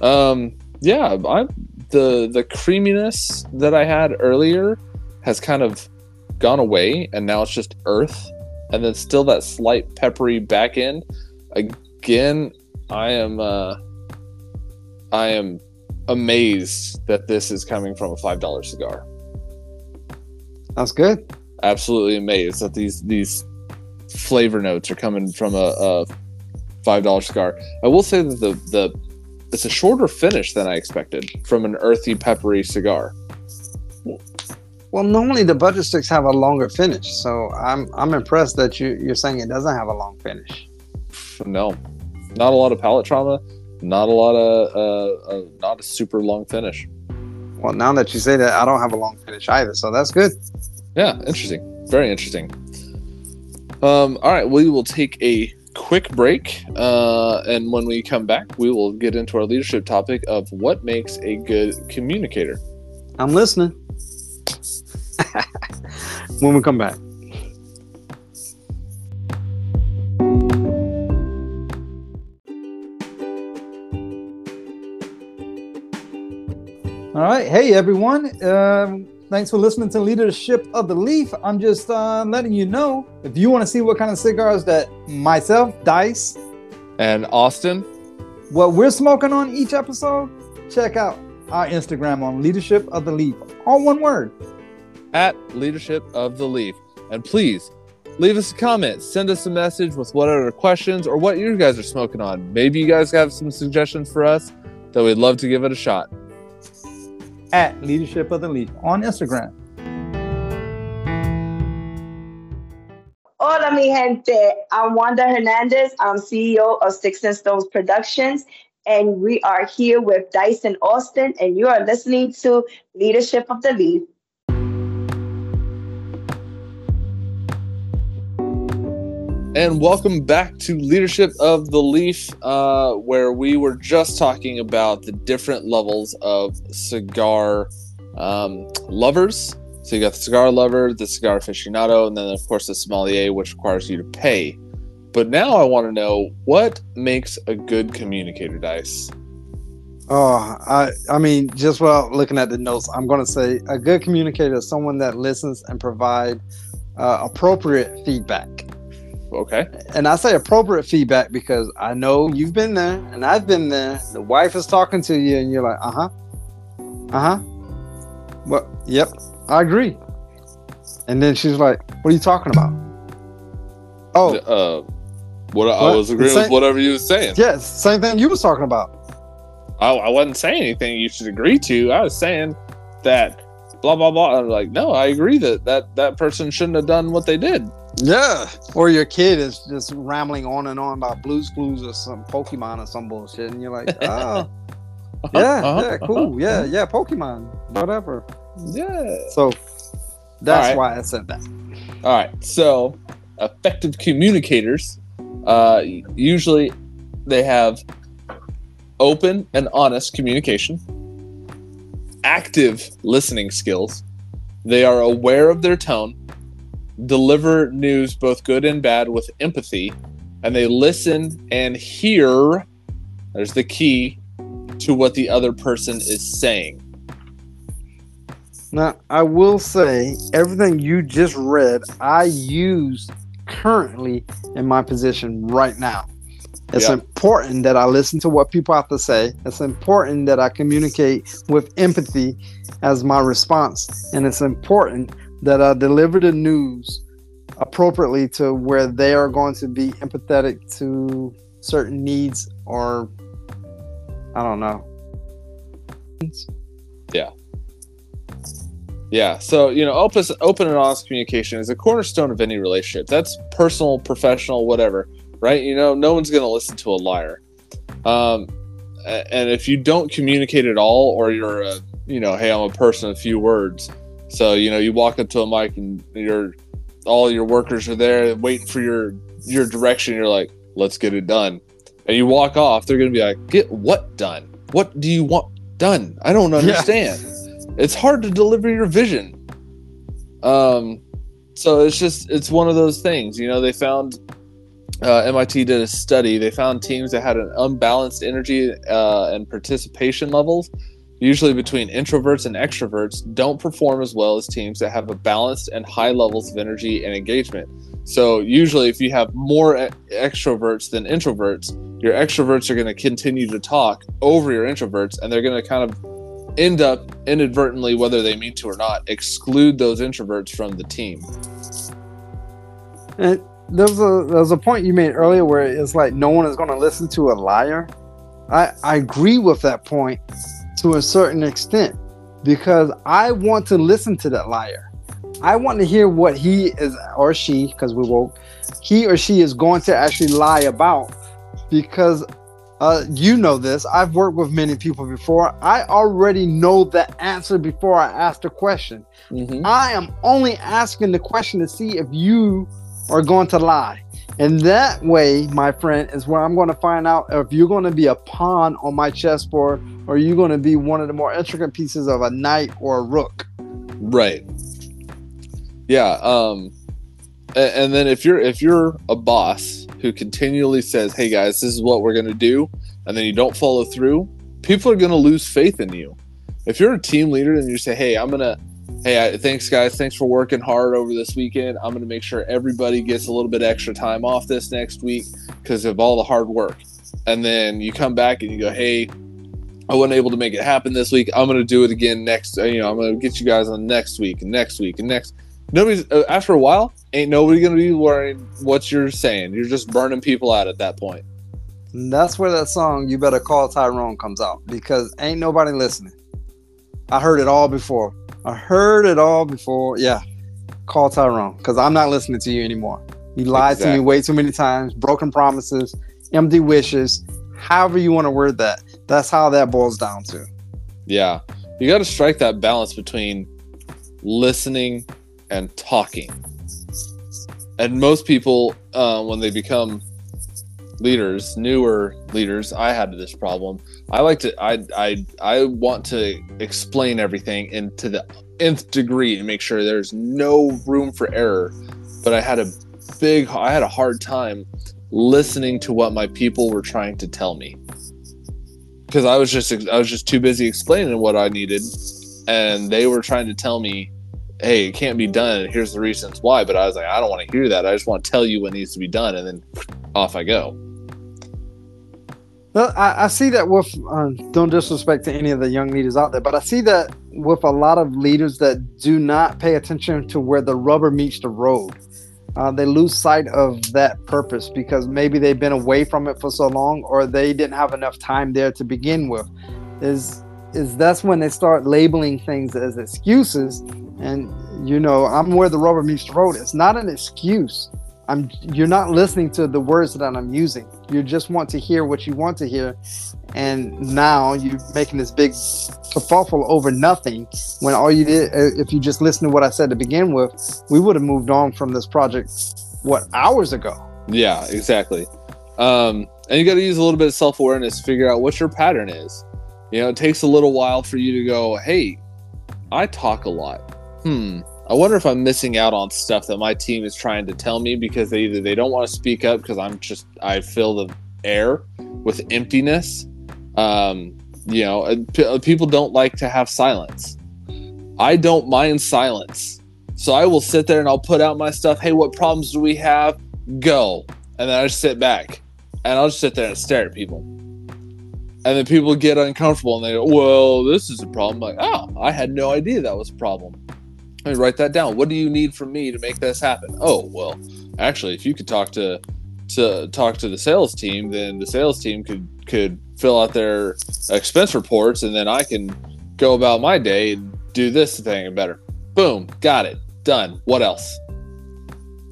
Um, yeah, I the the creaminess that I had earlier has kind of gone away, and now it's just earth, and then still that slight peppery back end. Again, I am uh, I am amazed that this is coming from a five dollar cigar. That's good. Absolutely amazed that these these flavor notes are coming from a, a five dollar cigar. I will say that the the it's a shorter finish than I expected from an earthy, peppery cigar. Well, normally the budget sticks have a longer finish, so I'm I'm impressed that you you're saying it doesn't have a long finish. No, not a lot of palate trauma, not a lot of uh, uh, not a super long finish. Well, now that you say that, I don't have a long finish either, so that's good. Yeah, interesting. Very interesting. Um, all right, we will take a quick break, uh, and when we come back, we will get into our leadership topic of what makes a good communicator. I'm listening. when we come back. All right. Hey, everyone. Um, thanks for listening to Leadership of the Leaf. I'm just uh, letting you know if you want to see what kind of cigars that myself, Dice, and Austin, what we're smoking on each episode, check out our Instagram on Leadership of the Leaf. All one word. At Leadership of the Leaf. And please leave us a comment. Send us a message with whatever questions or what you guys are smoking on. Maybe you guys have some suggestions for us that we'd love to give it a shot. At Leadership of the Leaf on Instagram. Hola, mi gente. I'm Wanda Hernandez. I'm CEO of Sticks and Stones Productions, and we are here with Dice and Austin, and you are listening to Leadership of the Leaf. And welcome back to Leadership of the Leaf, uh, where we were just talking about the different levels of cigar um, lovers. So you got the cigar lover, the cigar aficionado, and then of course the sommelier, which requires you to pay. But now I want to know what makes a good communicator, Dice. Oh, I I mean, just while looking at the notes, I'm going to say a good communicator is someone that listens and provide uh, appropriate feedback. Okay. And I say appropriate feedback because I know you've been there and I've been there. The wife is talking to you and you're like, uh huh, uh huh. Well, yep, I agree. And then she's like, what are you talking about? Oh, Uh, what I was agreeing Same- with whatever you were saying. yes, same thing you was talking about. I, I wasn't saying anything you should agree to. I was saying that blah blah blah. I'm like, no, I agree that that that person shouldn't have done what they did. Yeah. Or your kid is just rambling on and on about Blue's Clues or some Pokemon or some bullshit, and you're like, oh, yeah, Uh-huh, yeah, uh-huh, cool, yeah, uh-huh. yeah, Pokemon, whatever. yeah. So that's right. why I said that. All right. So, effective communicators, uh, usually they have open and honest communication, active listening skills. They are aware of their tone, deliver news both good and bad with empathy, and they listen and hear. There's the key to what the other person is saying. Now, I will say everything you just read, I use currently in my position right now. It's Yeah. important that I listen to what people have to say. It's important that I communicate with empathy as my response. And it's important that I deliver the news appropriately to where they are going to be empathetic to certain needs or I don't know. Yeah. Yeah. So, you know, open, open and honest communication is a cornerstone of any relationship. That's personal, professional, whatever, right? You know, no one's going to listen to a liar. Um, and if you don't communicate at all, or you're a, you know, hey, I'm a person of few words. So, you know, you walk up to a mic and you're, all your workers are there waiting for your, your direction. You're like, let's get it done. And you walk off, they're going to be like, get what done? What do you want done? I don't understand it's hard to deliver your vision um so it's just it's one of those things you know they found uh, mit did a study they found teams that had an unbalanced energy uh, and participation levels usually between introverts and extroverts don't perform as well as teams that have a balanced and high levels of energy and engagement so usually if you have more extroverts than introverts your extroverts are going to continue to talk over your introverts and they're going to kind of end up inadvertently, whether they mean to or not, exclude those introverts from the team. And there's a there's a point you made earlier where it's like no one is going to listen to a liar. I I agree with that point to a certain extent because I want to listen to that liar. I want to hear what he is or she because we woke he or she is going to actually lie about because uh, you know this. I've worked with many people before. I already know the answer before I ask the question. I am only asking the question to see if you are going to lie. And that way, my friend, is where I'm going to find out if you're going to be a pawn on my chessboard or you're going to be one of the more intricate pieces of a knight or a rook. Right. Yeah. Um, a- and, then if you're if you're a boss who continually says, "Hey guys, this is what we're gonna do," and then you don't follow through, people are gonna lose faith in you. If you're a team leader and you say, "Hey, I'm gonna," Hey, I, thanks guys. Thanks for working hard over this weekend. I'm going to make sure everybody gets a little bit extra time off this next week because of all the hard work. And then you come back and you go, "Hey, I wasn't able to make it happen this week. I'm going to do it again next. uh, You know, I'm going to get you guys on next week and next week and next. Nobody's uh, after a while, ain't nobody going to be worrying what you're saying. You're just burning people out at that point. And that's where that song "You Better Call Tyrone" comes out because ain't nobody listening. I heard it all before. I heard it all before. Yeah, call Tyrone because I'm not listening to you anymore. You lied to me way too many times. Broken promises, empty wishes. However you want to word that. That's how that boils down to. Yeah, you got to strike that balance between listening and talking. And most people, uh, when they become leaders, newer leaders, I had this problem. I like to, I, I, I want to explain everything into the nth degree and make sure there's no room for error. But I had a big, I had a hard time listening to what my people were trying to tell me because I was just I was just too busy explaining what I needed, and they were trying to tell me, "Hey, it can't be done. Here's the reasons why." But I was like, I don't want to hear that. I just want to tell you what needs to be done, and then off I go. Well, I, I see that with uh, don't disrespect to any of the young leaders out there, but I see that with a lot of leaders that do not pay attention to where the rubber meets the road. Uh, they lose sight of that purpose because maybe they've been away from it for so long, or they didn't have enough time there to begin with. Is is that's when they start labeling things as excuses, and you know I'm where the rubber meets the road. It's not an excuse. I'm you're not listening to the words that I'm using. You just want to hear what you want to hear, and now you're making this big kerfuffle over nothing. When all you did, uh, if you just listened to what I said to begin with, we would have moved on from this project what hours ago. Yeah, exactly. Um, and you got to use a little bit of self awareness to figure out what your pattern is. You know, it takes a little while for you to go, "Hey, I talk a lot. Hmm." I wonder if I'm missing out on stuff that my team is trying to tell me because they either they don't want to speak up because I'm just I fill the air with emptiness, um, you know, p- uh, people don't like to have silence. I don't mind silence. So I will sit there and I'll put out my stuff. Hey, what problems do we have? Go. And then I just sit back and I'll just sit there and stare at people. And then people get uncomfortable and they go, Well, this is a problem. I'm like, oh, I had no idea that was a problem. Let me write that down. What do you need from me to make this happen? Oh, well, actually, if you could talk to to talk to the sales team, then the sales team could could fill out their expense reports, and then I can go about my day and do this thing better. Boom, got it, done. What else?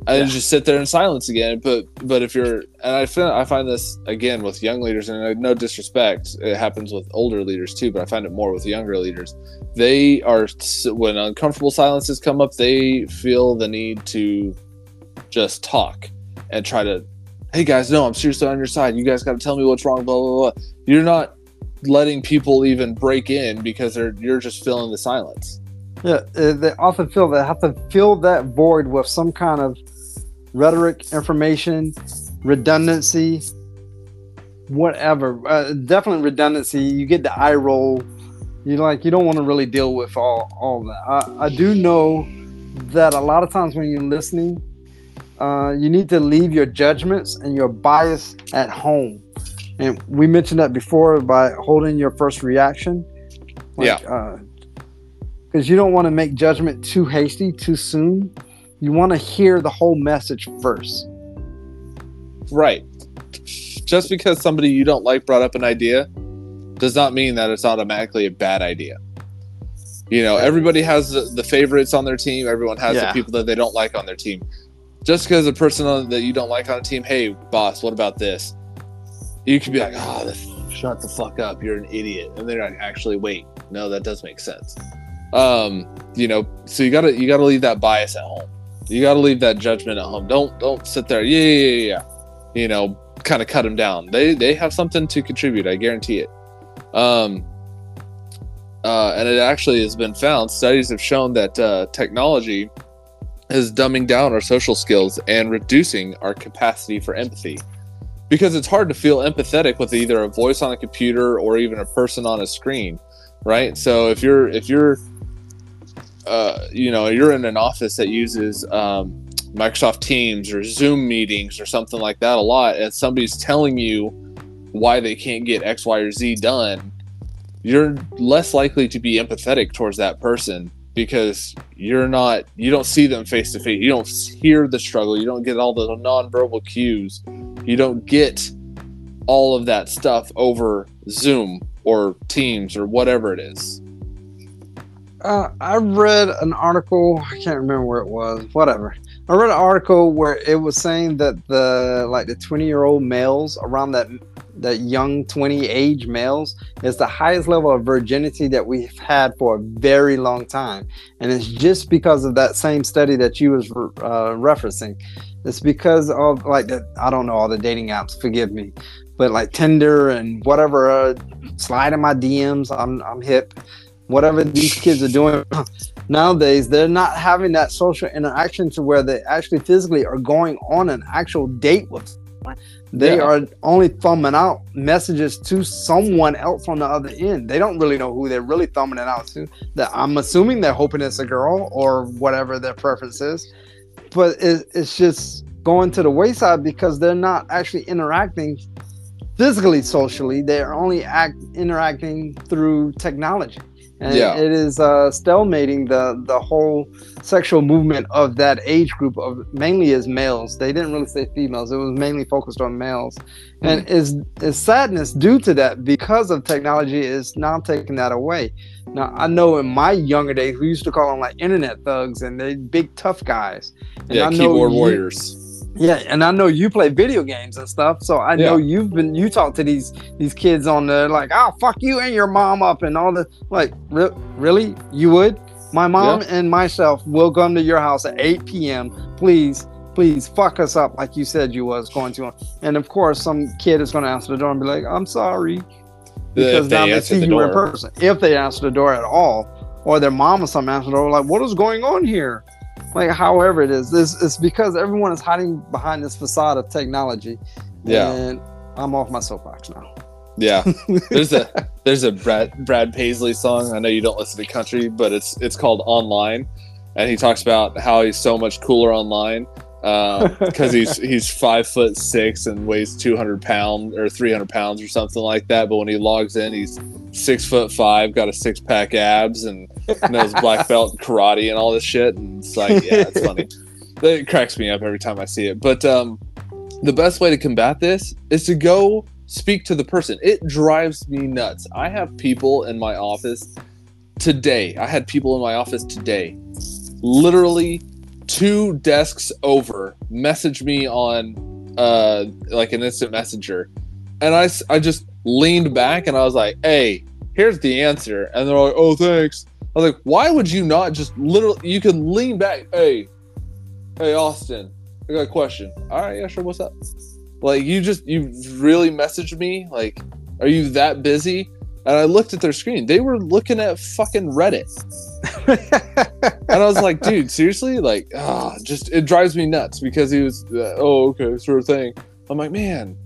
And then just sit there in silence again. But but if you're and I find I find this again with young leaders, and no disrespect, it happens with older leaders too, but I find it more with younger leaders. They are when uncomfortable silences come up, they feel the need to just talk and try to hey guys, no, I'm seriously on your side. You guys got to tell me what's wrong. Blah blah blah. You're not letting people even break in because they're you're just filling the silence. Yeah, uh, they often feel they have to fill that void with some kind of rhetoric, information, redundancy, whatever. Uh, definitely redundancy. You get the eye roll. You like you don't want to really deal with all all that. I, I do know that a lot of times when you're listening uh, you need to leave your judgments and your bias at home. And we mentioned that before by holding your first reaction. Like, yeah. Because uh, you don't want to make judgment too hasty, too soon. You want to hear the whole message first. Right. Just because somebody you don't like brought up an idea does not mean that it's automatically a bad idea. You know, everybody has the, the favorites on their team. Everyone has yeah. the people that they don't like on their team just because a person on, that you don't like on a team, hey, boss, what about this? You could be like, oh, this, shut the fuck up, you're an idiot, and they're like, actually, wait, no, that does make sense. Um, you know, so you gotta you gotta leave that bias at home. You gotta leave that judgment at home. Don't don't sit there, yeah, yeah, yeah, yeah. You know, kind of cut them down. They they have something to contribute. I guarantee it. Um, uh, and it actually has been found. Studies have shown that uh, technology is dumbing down our social skills and reducing our capacity for empathy. Because it's hard to feel empathetic with either a voice on a computer or even a person on a screen, right? So if you're if you're uh, you know you're in an office that uses um, Microsoft Teams or Zoom meetings or something like that a lot, and somebody's telling you why they can't get X, Y, or Z done, you're less likely to be empathetic towards that person because you're not you don't see them face to face. You don't hear the struggle. You don't get all the nonverbal cues. You don't get all of that stuff over zoom or teams or whatever it is uh, i read an article i can't remember where it was whatever. I read an article where it was saying that the like the 20 year old males around that that young 20 age males is the highest level of virginity that we've had for a very long time. And it's just because of that same study that you was uh, referencing. It's because of like the, i don't know all the dating apps forgive me but like tinder and whatever uh, slide in my dms i'm, I'm hip whatever these kids are doing nowadays they're not having that social interaction to where they actually physically are going on an actual date with they yeah. are only thumbing out messages to someone else on the other end. They don't really know who they're really thumbing it out to. That I'm assuming they're hoping it's a girl or whatever their preference is, but it, it's just going to the wayside because they're not actually interacting physically socially. They're only act interacting through technology and yeah. it is uh, stalemating the the whole sexual movement of that age group of mainly as males. They didn't really say females; it was mainly focused on males, mm-hmm. and is is sadness due to that because of technology is now taking that away. Now I know in my younger days we used to call them like internet thugs and they big tough guys. And yeah, I keyboard warriors yeah, and I know you play video games and stuff, so I know you've been you talk to these these kids on there like, oh fuck you and your mom up and all the like. Re- really, you would? My mom yeah. and myself will come to your house at 8 p.m. Please, please fuck us up like you said you was going to. And of course, some kid is going to answer the door and be like, "I'm sorry," because now they see the you door. in person. If they answer the door at all, or their mom or some answer the door, like, "What is going on here?" Like however it is it's, it's because everyone is hiding behind this facade of technology. Yeah. And i'm off my soapbox now. Yeah, there's a there's a Brad Brad Paisley song. I know you don't listen to country, but it's it's called Online, and he talks about how he's so much cooler online because he's he's five foot six and weighs two hundred pounds or three hundred pounds or something like that. But when he logs in, he's six foot five, got a six pack abs, and knows black belt in karate and all this shit. And it's like, yeah, it's funny. It cracks me up every time I see it. But um, the best way to combat this is to go speak to the person. It drives me nuts. I have people in my office today. I had people in my office today, literally two desks over, message me on uh like an instant messenger, and I I just leaned back and I was like, "Hey, here's the answer," and they're like, "Oh, thanks." I was like, "Why would you not just literally? You can lean back. Hey, hey, Austin, I got a question. All right, yeah, sure. What's up?" Like you just you really messaged me like, "Are you that busy?" And I looked at their screen. They were looking at fucking Reddit. And I was like, dude, seriously? Like, ah, just it drives me nuts because he was, uh, oh, okay, sort of thing. I'm like, man,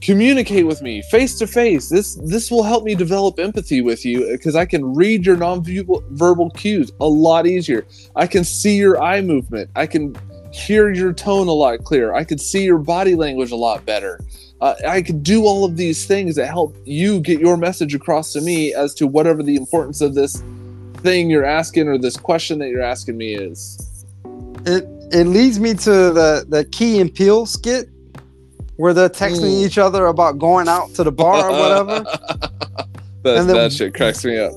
communicate with me face to face. This this will help me develop empathy with you because I can read your non-verbal cues a lot easier. I can see your eye movement. I can hear your tone a lot clearer. I can see your body language a lot better. Uh, I can do all of these things that help you get your message across to me as to whatever the importance of this thing you're asking or this question that you're asking me is. It it leads me to the the Key and Peele skit where they're texting mm. each other about going out to the bar or whatever. that, that shit cracks me up.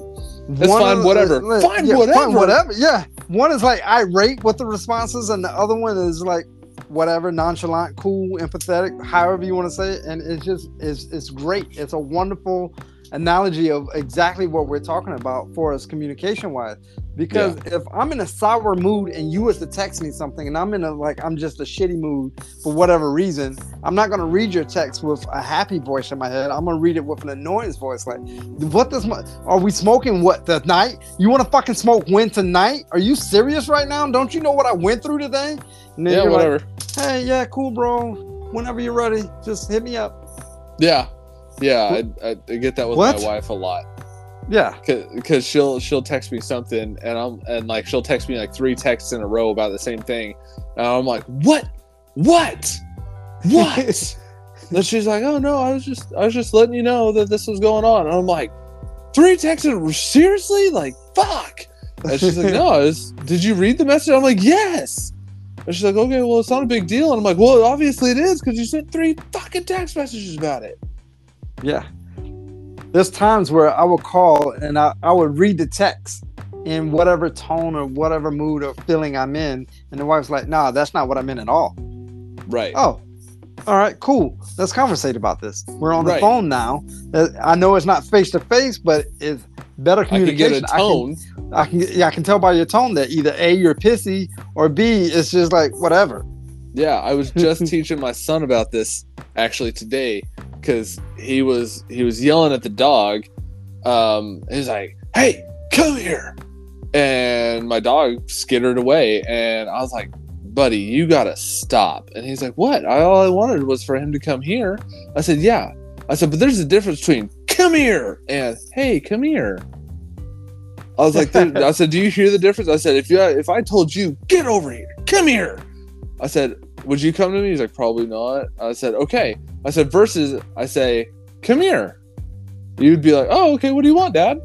It's fine, whatever. fine, yeah, whatever. Fine, whatever. Yeah. One is like irate with the responses, and the other one is like whatever, nonchalant, cool, empathetic, however you want to say it. And it's just it's it's great. It's a wonderful analogy of exactly what we're talking about for us communication wise. Because yeah. if I'm in a sour mood and you was to text me something and I'm in a like I'm just a shitty mood for whatever reason, I'm not gonna read your text with a happy voice in my head. I'm gonna read it with an annoyance voice. Like, what does my are we smoking what tonight? You wanna fucking smoke when tonight? Are you serious right now? Don't you know what I went through today? yeah, whatever. Like, hey, yeah, cool, bro. Whenever you're ready, just hit me up. Yeah, yeah, I, I, get that with what? my wife a lot. Yeah, because she'll she'll text me something, and I'm and like she'll text me like three texts in a row about the same thing, and I'm like, what, what, what? and she's like, oh no, I was just I was just letting you know that this was going on, and I'm like, three texts in seriously, like fuck. And she's like, no, was, did you read the message? I'm like, yes. And she's like, okay, well, it's not a big deal. And I'm like, well, obviously it is because you sent three fucking text messages about it. Yeah. There's times where I would call and I, I would read the text in whatever tone or whatever mood or feeling I'm in. And the wife's like, nah, that's not what I'm in at all. Right. Oh, all right, cool. Let's conversate about this. We're on the right. phone now. Uh, I know it's not face to face, but it's better communication. I can get a tone. I can, I can, yeah, I can tell by your tone that either A, you're pissy, or B, it's just like whatever. Yeah, I was just teaching my son about this actually today because he was he was yelling at the dog. Um, he's like, "Hey, come here!" And my dog skittered away, and I was like, "Buddy, you gotta stop!" And he's like, "What? I, all I wanted was for him to come here." I said, "Yeah." I said, "But there's a difference between come here and hey, come here." I was like, I said, "Do you hear the difference?" I said, "If you if I told you get over here, come here," I said, "Would you come to me?" He's like, "Probably not." I said, "Okay." I said, "Versus," I say, "Come here." You'd be like, "Oh, okay. What do you want, Dad?"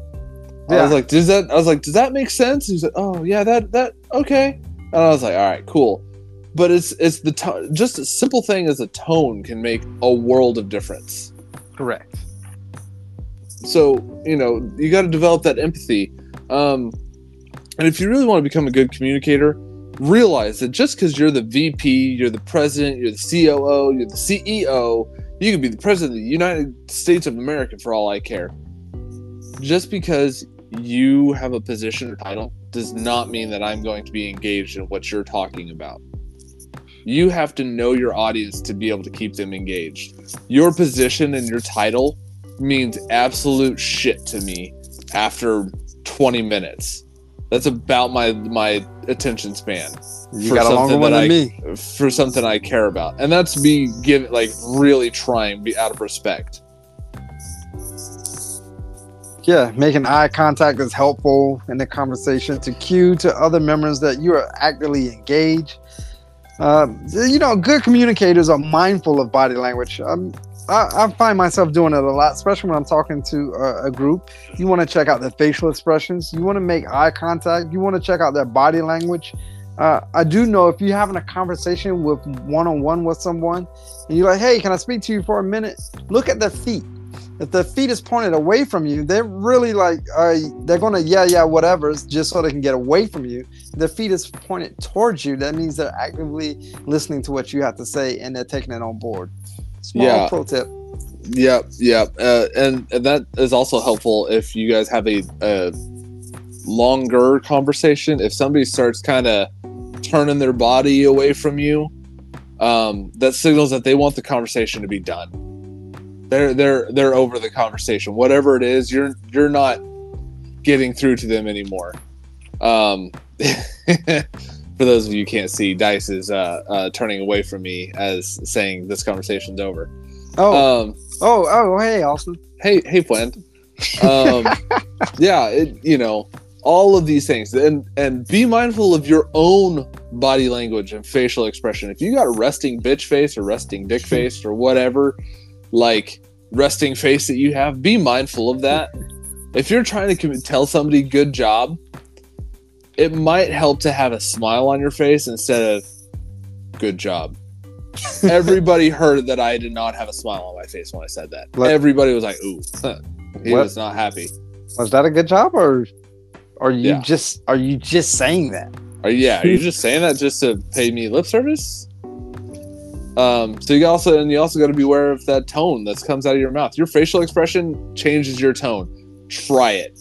Yeah. I was like, "Does that?" I was like, "Does that make sense?" He said, "Oh, yeah. That that okay." And I was like, "All right, cool." But it's it's the tone. Just a simple thing as a tone can make a world of difference. Correct. So you know you got to develop that empathy. Um, and if you really want to become a good communicator, realize that just because you're the VP, you're the president, you're the COO, you're the CEO, you could be the president of the United States of America for all I care. Just because you have a position or title does not mean that I'm going to be engaged in what you're talking about. You have to know your audience to be able to keep them engaged. Your position and your title means absolute shit to me after 20 minutes. That's about my my attention span. You got a longer one than I, me. For something I care about, and that's me giving like really trying to be out of respect. yeah, making eye contact is helpful in the conversation to cue to other members that you are actively engaged. Uh, you know, good communicators are mindful of body language. Um, I, I, find myself doing it a lot, especially when I'm talking to a, a group. You want to check out their facial expressions. You want to make eye contact. You want to check out their body language. Uh, I do know if you're having a conversation with one on one with someone, and you're like, "Hey, can I speak to you for a minute?" Look at their feet if the feet is pointed away from you, they're really like uh, they're gonna yeah yeah whatever just so they can get away from you. If the feet is pointed towards you, that means they're actively listening to what you have to say and they're taking it on board. Small yeah. pro tip. Yep, yep, uh, and, and that is also helpful if you guys have a, a longer conversation. If somebody starts kind of turning their body away from you, um, that signals that they want the conversation to be done they're they're they're over the conversation. Whatever it is, you're you're not getting through to them anymore. Um, for those of you can't see, Dice is uh, uh, turning away from me as saying this conversation's over. Oh, um, oh, oh, hey, Austin. Hey, hey, friend. Um, yeah, it, you know, all of these things, and and be mindful of your own body language and facial expression. If you got a resting bitch face or resting dick face or whatever, like resting face that you have, be mindful of that. If you're trying to tell somebody good job, it might help to have a smile on your face instead of good job. Everybody heard that I did not have a smile on my face when I said that. What? Everybody was like, "Ooh," he what? was not happy. Was that a good job, or are you yeah. just are you just saying that? Are yeah? Are you just saying that just to pay me lip service? Um, so you also and you also got to be aware of that tone that comes out of your mouth. Your facial expression changes your tone. Try it.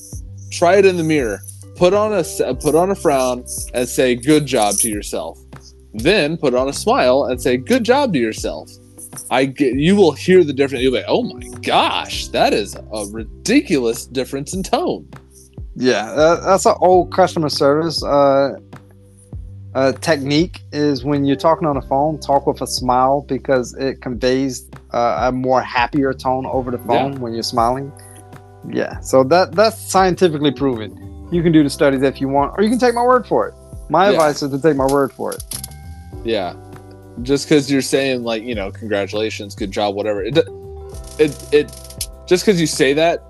Try it in the mirror. Put on a put on a frown and say "good job" to yourself. Then put on a smile and say "good job" to yourself. I get you will hear the difference. You'll be, "Oh my gosh, that is a ridiculous difference in tone." Yeah, uh, that's an old customer service. Uh, uh, technique is when you're talking on the phone, talk with a smile because it conveys uh, a more happier tone over the phone yeah. when you're smiling. Yeah, so that that's scientifically proven. You can do the studies if you want, or you can take my word for it. My yeah. advice is to take my word for it. Yeah, just because you're saying like you know congratulations, good job, whatever. It it it just because you say that,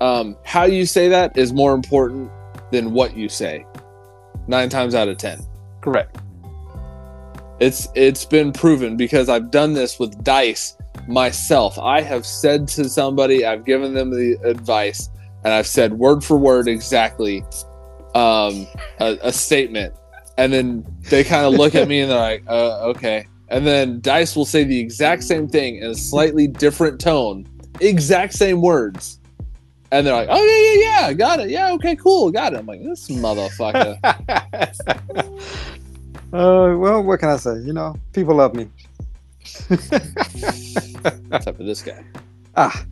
um, how you say that is more important than what you say. Nine times out of ten. Correct. It's it's been proven because I've done this with dice myself. I have said to somebody, I've given them the advice, and I've said word for word exactly um, a, a statement, and then they kind of look at me and they're like, uh, "Okay." And then Dice will say the exact same thing in a slightly different tone, exact same words. And they're like, oh, yeah, yeah, yeah, got it. Yeah, okay, cool, got it. I'm like, this motherfucker. uh, well, what can I say? You know, people love me. Except for this guy. Ah,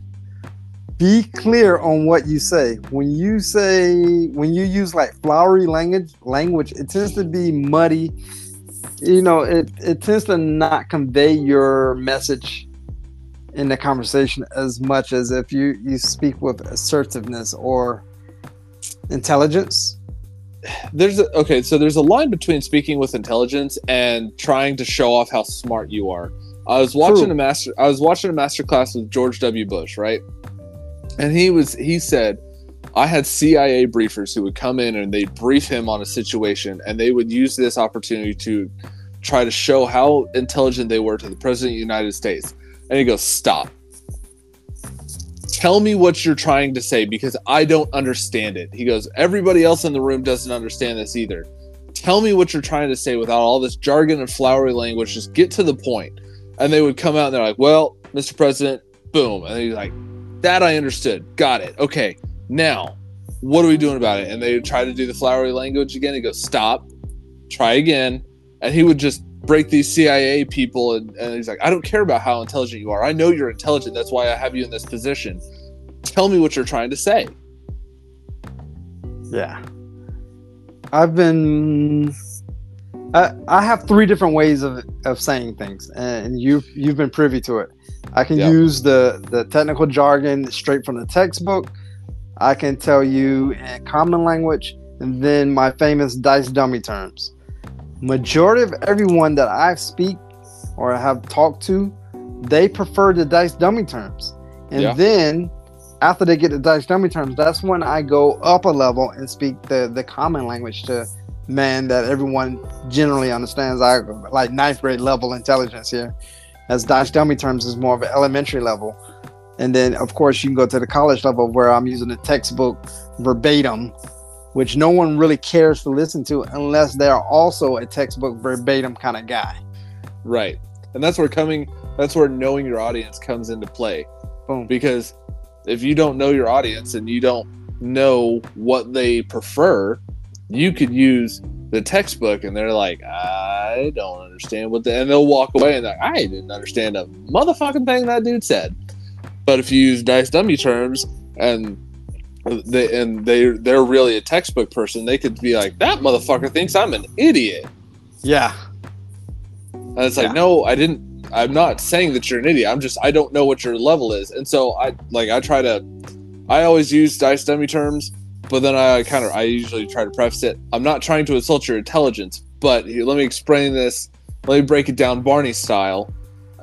be clear on what you say. When you say, when you use like flowery language, language, it tends to be muddy. You know, it, it tends to not convey your message in the conversation as much as if you you speak with assertiveness or intelligence there's a, okay so there's a line between speaking with intelligence and trying to show off how smart you are i was watching True. a master i was watching a master class with george w bush right and he was he said i had cia briefers who would come in and they'd brief him on a situation and they would use this opportunity to try to show how intelligent they were to the president of the united states and he goes, Stop. Tell me what you're trying to say because I don't understand it. He goes, Everybody else in the room doesn't understand this either. Tell me what you're trying to say without all this jargon and flowery language. Just get to the point. And they would come out and they're like, Well, Mr. President, boom. And he's like, That I understood. Got it. Okay. Now, what are we doing about it? And they try to do the flowery language again. He goes, Stop. Try again. And he would just break these CIA people, and, and he's like, I don't care about how intelligent you are. I know you're intelligent. That's why I have you in this position. Tell me what you're trying to say. Yeah. I've been I, I have three different ways of, of saying things and you've you've been privy to it. I can use the the technical jargon straight from the textbook. I can tell you in common language and then my famous dice dummy terms. Majority of everyone that I speak or have talked to, they prefer the dice dummy terms. And Yeah. then after they get the dice dummy terms, that's when I go up a level and speak the, the common language to man that everyone generally understands. I like ninth grade level intelligence here. As dice dummy terms is more of an elementary level. And then of course you can go to the college level where I'm using the textbook verbatim, which no one really cares to listen to unless they are also a textbook verbatim kind of guy. Right. And that's where coming that's where knowing your audience comes into play. Boom. Because if you don't know your audience and you don't know what they prefer, you could use the textbook and they're like, I don't understand what the and they'll walk away and like, I didn't understand a motherfucking thing that dude said. But if you use dice dummy terms and they and they they're really a textbook person, they could be like, That motherfucker thinks I'm an idiot. Yeah. And it's like, Yeah. no, I didn't. I'm not saying that you're an idiot. I'm just I don't know what your level is, and so I like I try to. I always use dice dummy terms, but then I kind of I usually try to preface it. I'm not trying to insult your intelligence, but let me explain this. Let me break it down Barney style,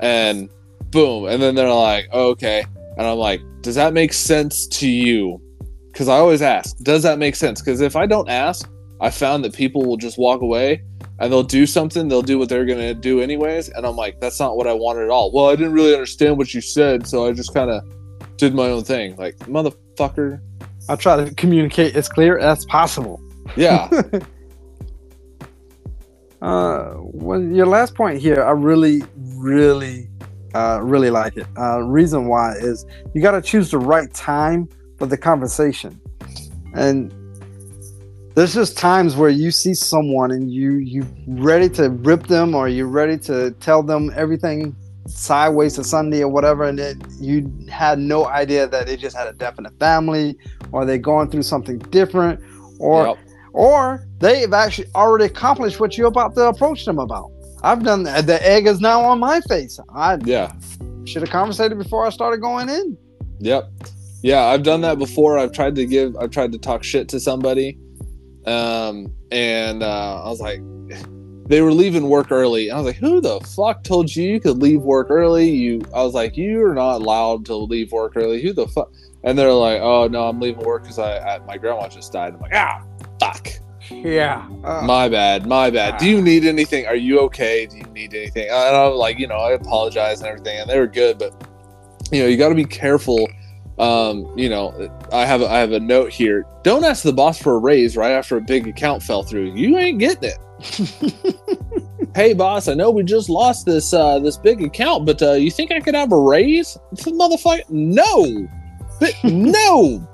and boom, and then they're like, oh, okay, and I'm like, does that make sense to you? Because I always ask, does that make sense? Because if I don't ask, I found that people will just walk away and they'll do something, they'll do what they're gonna do anyways, and I'm like, that's not what I wanted at all. Well, I didn't really understand what you said, so I just kind of did my own thing. Like, motherfucker, I try to communicate as clear as possible. yeah, Uh, well, your last point here, I really, really, uh, really like it. Uh, reason why is you got to choose the right time for the conversation, and there's just times where you see someone and you you ready to rip them or you're ready to tell them everything sideways to Sunday or whatever, and then you had no idea that they just had a definite family or they're going through something different or Yep. or they've actually already accomplished what you're about to approach them about. I've done that. The egg is now on my face. I yeah, should have conversated before I started going in. yep, yeah. I've done that before. I've tried to give, I've tried to talk shit to somebody, um, and uh, I was like, they were leaving work early. And I was like, who the fuck told you you could leave work early? You, I was like, you're not allowed to leave work early. Who the fuck? And they're like, oh no, I'm leaving work because I, I my grandma just died. I'm like, ah, fuck. Yeah. Uh, My bad, my bad. Do you need anything? Are you okay? Do you need anything? And I'm like, you know, I apologize and everything, and they were good, but you know, you got to be careful. Um, you know, I have I have a note here. Don't ask the boss for a raise right after a big account fell through. You ain't getting it. hey, boss, I know we just lost this uh, this big account, but uh, you think I could have a raise? Motherfucker, no, but no.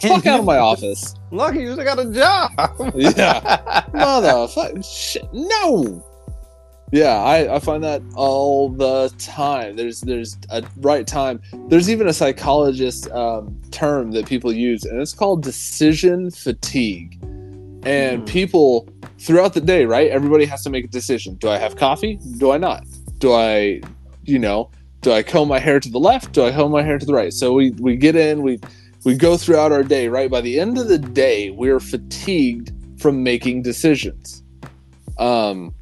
Fuck out of my office. Lucky you got a job. Yeah. motherfucker shit no yeah I, I find that all the time there's there's a right time there's even a psychologist um, term that people use and it's called decision fatigue and Hmm. people throughout the day right? Everybody has to make a decision. Do i have coffee? Do i not? Do i you know do i comb my hair to the left? Do i comb my hair to the right? So we we get in we we go throughout our day right? By the end of the day we're fatigued from making decisions. Um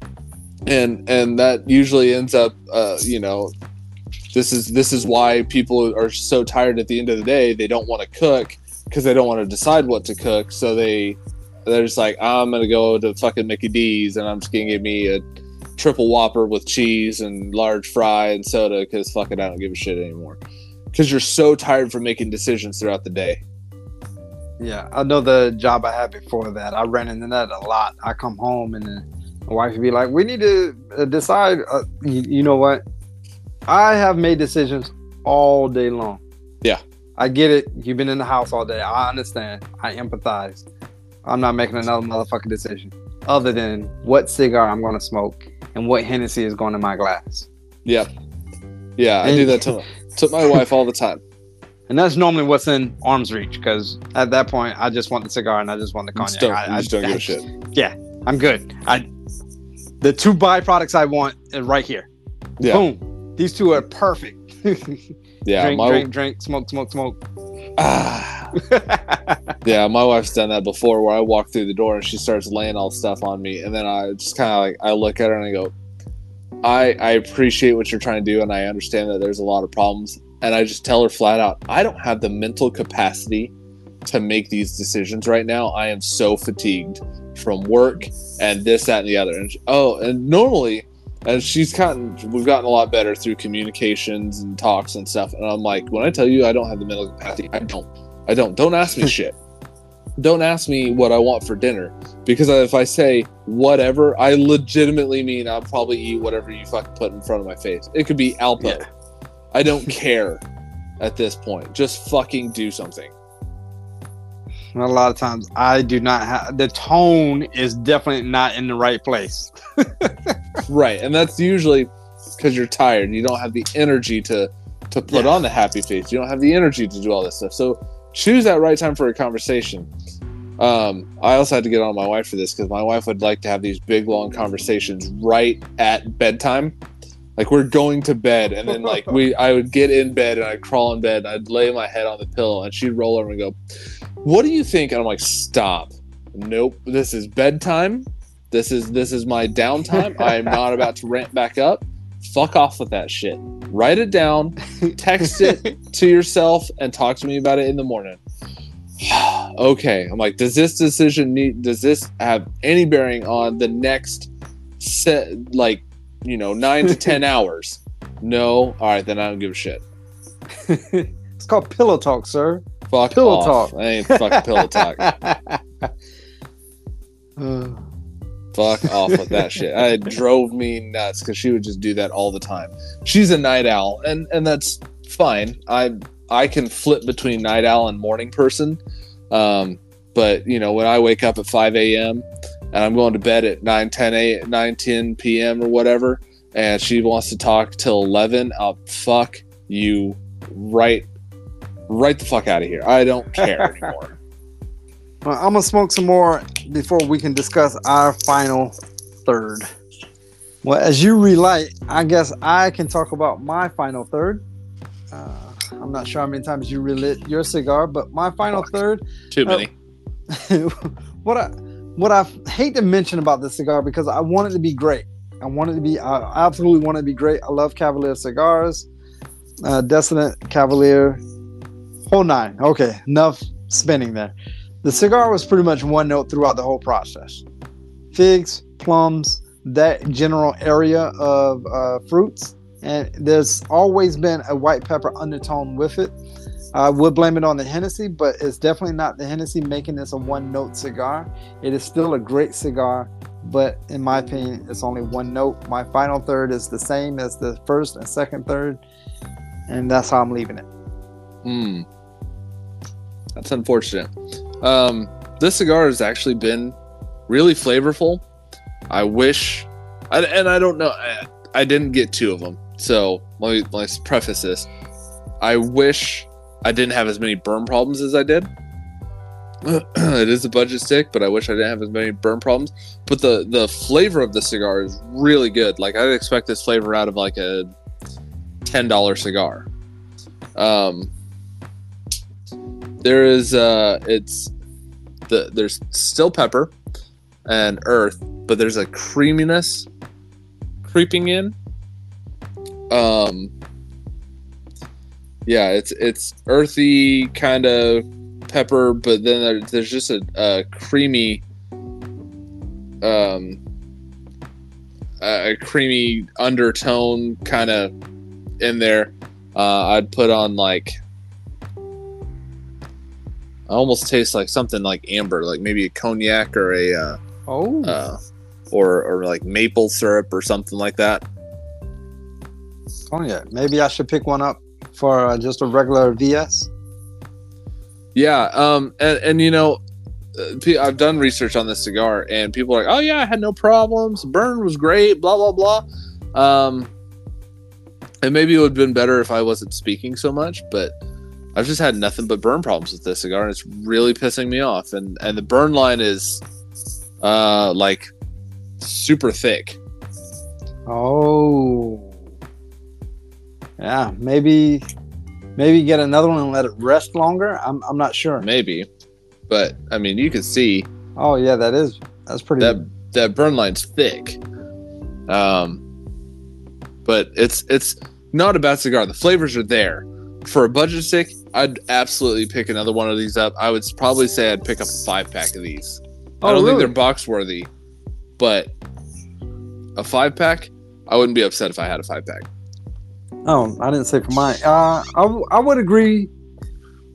and and that usually ends up uh you know this is this is why people are so tired at the end of the day. They don't want to cook because they don't want to decide what to cook. So they they're just like i'm gonna go to fucking mickey d's and i'm just gonna give me a triple whopper with cheese and large fry and soda because fuck it i don't give a shit anymore because you're so tired from making decisions throughout the day Yeah, I know the job I had before that. I ran into that a lot. I come home and my wife would be like, "We need to uh, decide." Uh, you, you know what? I have made decisions all day long. Yeah. I get it. You've been in the house all day. I understand. I empathize. I'm not making another motherfucking decision other than what cigar I'm going to smoke and what Hennessy is going in my glass. Yep. Yeah, I do that to, to my wife all the time. And that's normally what's in arm's reach because at that point, I just want the cigar and I just want the cognac. don't, I, I- just don't give I- a shit. Yeah, I'm good. I the two byproducts I want is right here. Yeah, Boom. These two are perfect. yeah. drink, my, drink, drink, smoke, smoke, smoke. Ah, yeah, my wife's done that before where I walk through the door and she starts laying all stuff on me and then I just kind of like I look at her and I go I I appreciate what you're trying to do and I understand that there's a lot of problems and I just tell her flat out I don't have the mental capacity to make these decisions right now. I am so fatigued from work and this that and the other. And she, oh, and normally and she's gotten we've gotten a lot better through communications and talks and stuff. And i'm like when i tell you i don't have the mental capacity i don't. I don't. Don't ask me shit. Don't ask me what i want for dinner. Because if i say whatever i legitimately mean i'll probably eat whatever you fucking put in front of my face. It could be alpo Yeah. i don't care at this point. Just fucking do something. A lot of times I do not have the tone is definitely not in the right place. right and that's usually because you're tired you don't have the energy to to put Yeah. on the happy face. You don't have the energy to do all this stuff. So choose that right time for a conversation. Um, i also had to get on my wife for this because my wife would like to have these big long conversations right at bedtime. Like we're going to bed and then like we i would get in bed and i'd crawl in bed and i'd lay my head on the pillow and she'd roll over and go what do you think? And i'm like stop. Nope. This is bedtime this is this is my downtime i am not about to rant back up fuck off with that shit write it down text it to yourself and talk to me about it in the morning okay i'm like does this decision need does this have any bearing on the next set like you know nine to ten hours no all right then i don't give a shit it's called pillow talk, sir. fuck Pillow off. talk. I ain't fucking pillow talk Uh, fuck off with that shit. I it drove me nuts because she would just do that all the time. She's a night owl and and that's fine. I i can flip between night owl and morning person. Um but you know when i wake up at 5 a.m and i'm going to bed at 9 10 a 9 10 p.m or whatever and she wants to talk till 11 i'll fuck you right right the fuck out of here. I don't care anymore well, I'm gonna smoke some more before we can discuss our final third. Well, as you relight, I guess I can talk about my final third. Uh, I'm not sure how many times you relit your cigar, but my final third too many what I what I hate to mention about this cigar because I want it to be great. I want it to be. I absolutely want it to be great. I love Cavalier cigars, uh, Descendant Cavalier, whole nine. Okay, enough spinning there. The cigar was pretty much one note throughout the whole process. Figs, plums, that general area of uh, fruits, and there's always been a white pepper undertone with it. I would blame it on the Hennessy, but it's definitely not the Hennessy making this a one note cigar. It is still a great cigar, but in my opinion, it's only one note. My final third is the same as the first and second third, and that's how I'm leaving it. Hmm. That's unfortunate. Um, this cigar has actually been really flavorful. I wish, I, and I don't know, I, I didn't get two of them. So let me, let me preface this. I wish I didn't have as many burn problems as I did. it is a budget stick, but I wish I didn't have as many burn problems. But the the flavor of the cigar is really good. Like I'd expect this flavor out of like a ten dollar cigar. Um, there is uh, it's the there's still pepper and earth, but there's a creaminess creeping in. Um, yeah, it's it's earthy kind of pepper, but then there, there's just a, a creamy, um, a creamy undertone kind of in there. Uh, I'd put on like, I almost taste like something like amber, like maybe a cognac or a, uh, Oh, uh, or or like maple syrup or something like that. oh yeah. Maybe I should pick one up for uh, just a regular VS. Yeah, um, and and you know, uh, I've done research on this cigar, and people are like, "Oh yeah, I had no problems. Burn was great." Blah blah blah. Um, and maybe it would have been better if I wasn't speaking so much, but I've just had nothing but burn problems with this cigar, and it's really pissing me off. And and the burn line is, uh, like super thick. Oh, yeah. Maybe, maybe get another one and let it rest longer. I'm I'm not sure. Maybe, but I mean, you can see. Oh yeah, that is that's pretty. That that burn line's thick. Um, but it's it's not a bad cigar. The flavors are there. For a budget stick, I'd absolutely pick another one of these up. I would probably say I'd pick up a five pack of these. Oh, I don't really? think they're box worthy, but a five pack, I wouldn't be upset if I had a five pack. Oh, I didn't say for mine. Uh, I, w- I would agree.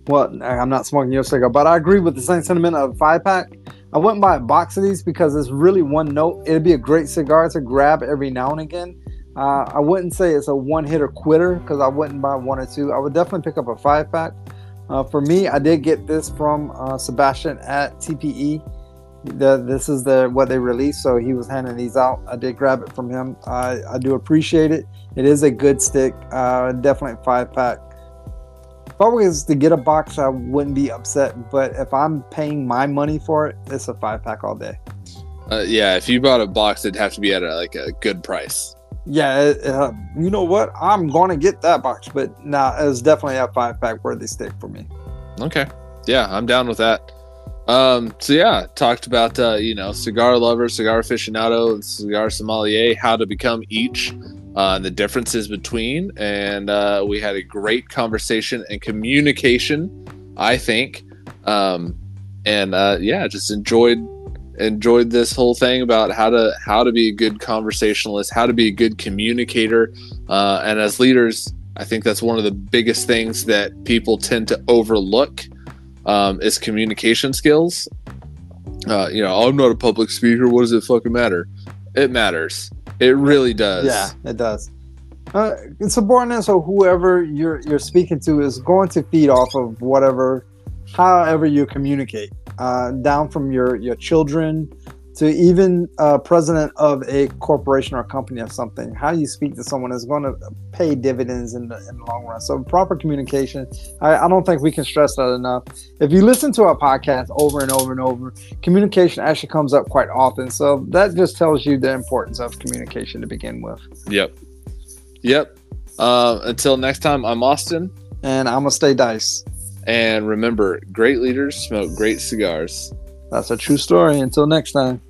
Well, I'm not smoking your cigar, but I agree with the same sentiment of five pack. I wouldn't buy a box of these because it's really one note. It'd be a great cigar to grab every now and again. Uh, I wouldn't say it's a one hitter quitter because I wouldn't buy one or two. I would definitely pick up a five pack. Uh, for me, I did get this from uh, Sebastian at TPE. The, this is the what they released, so he was handing these out. I did grab it from him. I, I do appreciate it. It is a good stick. Uh, definitely five pack. If I was to get a box, I wouldn't be upset. But if I'm paying my money for it, it's a five pack all day. Uh, yeah, if you bought a box, it'd have to be at a, like a good price. Yeah, it, uh, you know what? I'm to get that box, but nah, it's definitely a five pack worthy stick for me. Okay. Yeah, I'm down with that. Um, so yeah, talked about uh, you know, cigar lover, cigar aficionado, cigar sommelier, how to become each, uh, and the differences between. And uh, we had a great conversation and communication, I think. Um, and uh, yeah, just enjoyed enjoyed this whole thing about how to how to be a good conversationalist, how to be a good communicator, uh, and as leaders, I think that's one of the biggest things that people tend to overlook um, is communication skills. Uh, you know, I'm not a public speaker. What does it fucking matter? It matters. It really does. Yeah, it does. Uh, subordinates or whoever you're you're speaking to is going to feed off of whatever, however you communicate. Uh, down from your your children to even uh, president of a corporation or a company or something, how you speak to someone is going to pay dividends in the, in the long run. So proper communication, I, I don't think we can stress that enough. If you listen to our podcast over and over and over, communication actually comes up quite often. So that just tells you the importance of communication to begin with. Yep. Yep. Uh, until next time, I'm Austin. And I'm gonna stay dice. And remember, great leaders smoke great cigars. That's a true story. Until next time.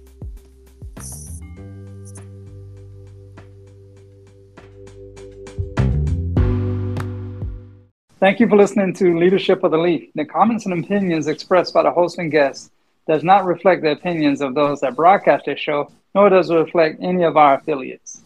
Thank you for listening to Leadership of the Leaf. The comments and opinions expressed by the host and guests does not reflect the opinions of those that broadcast this show, nor does it reflect any of our affiliates.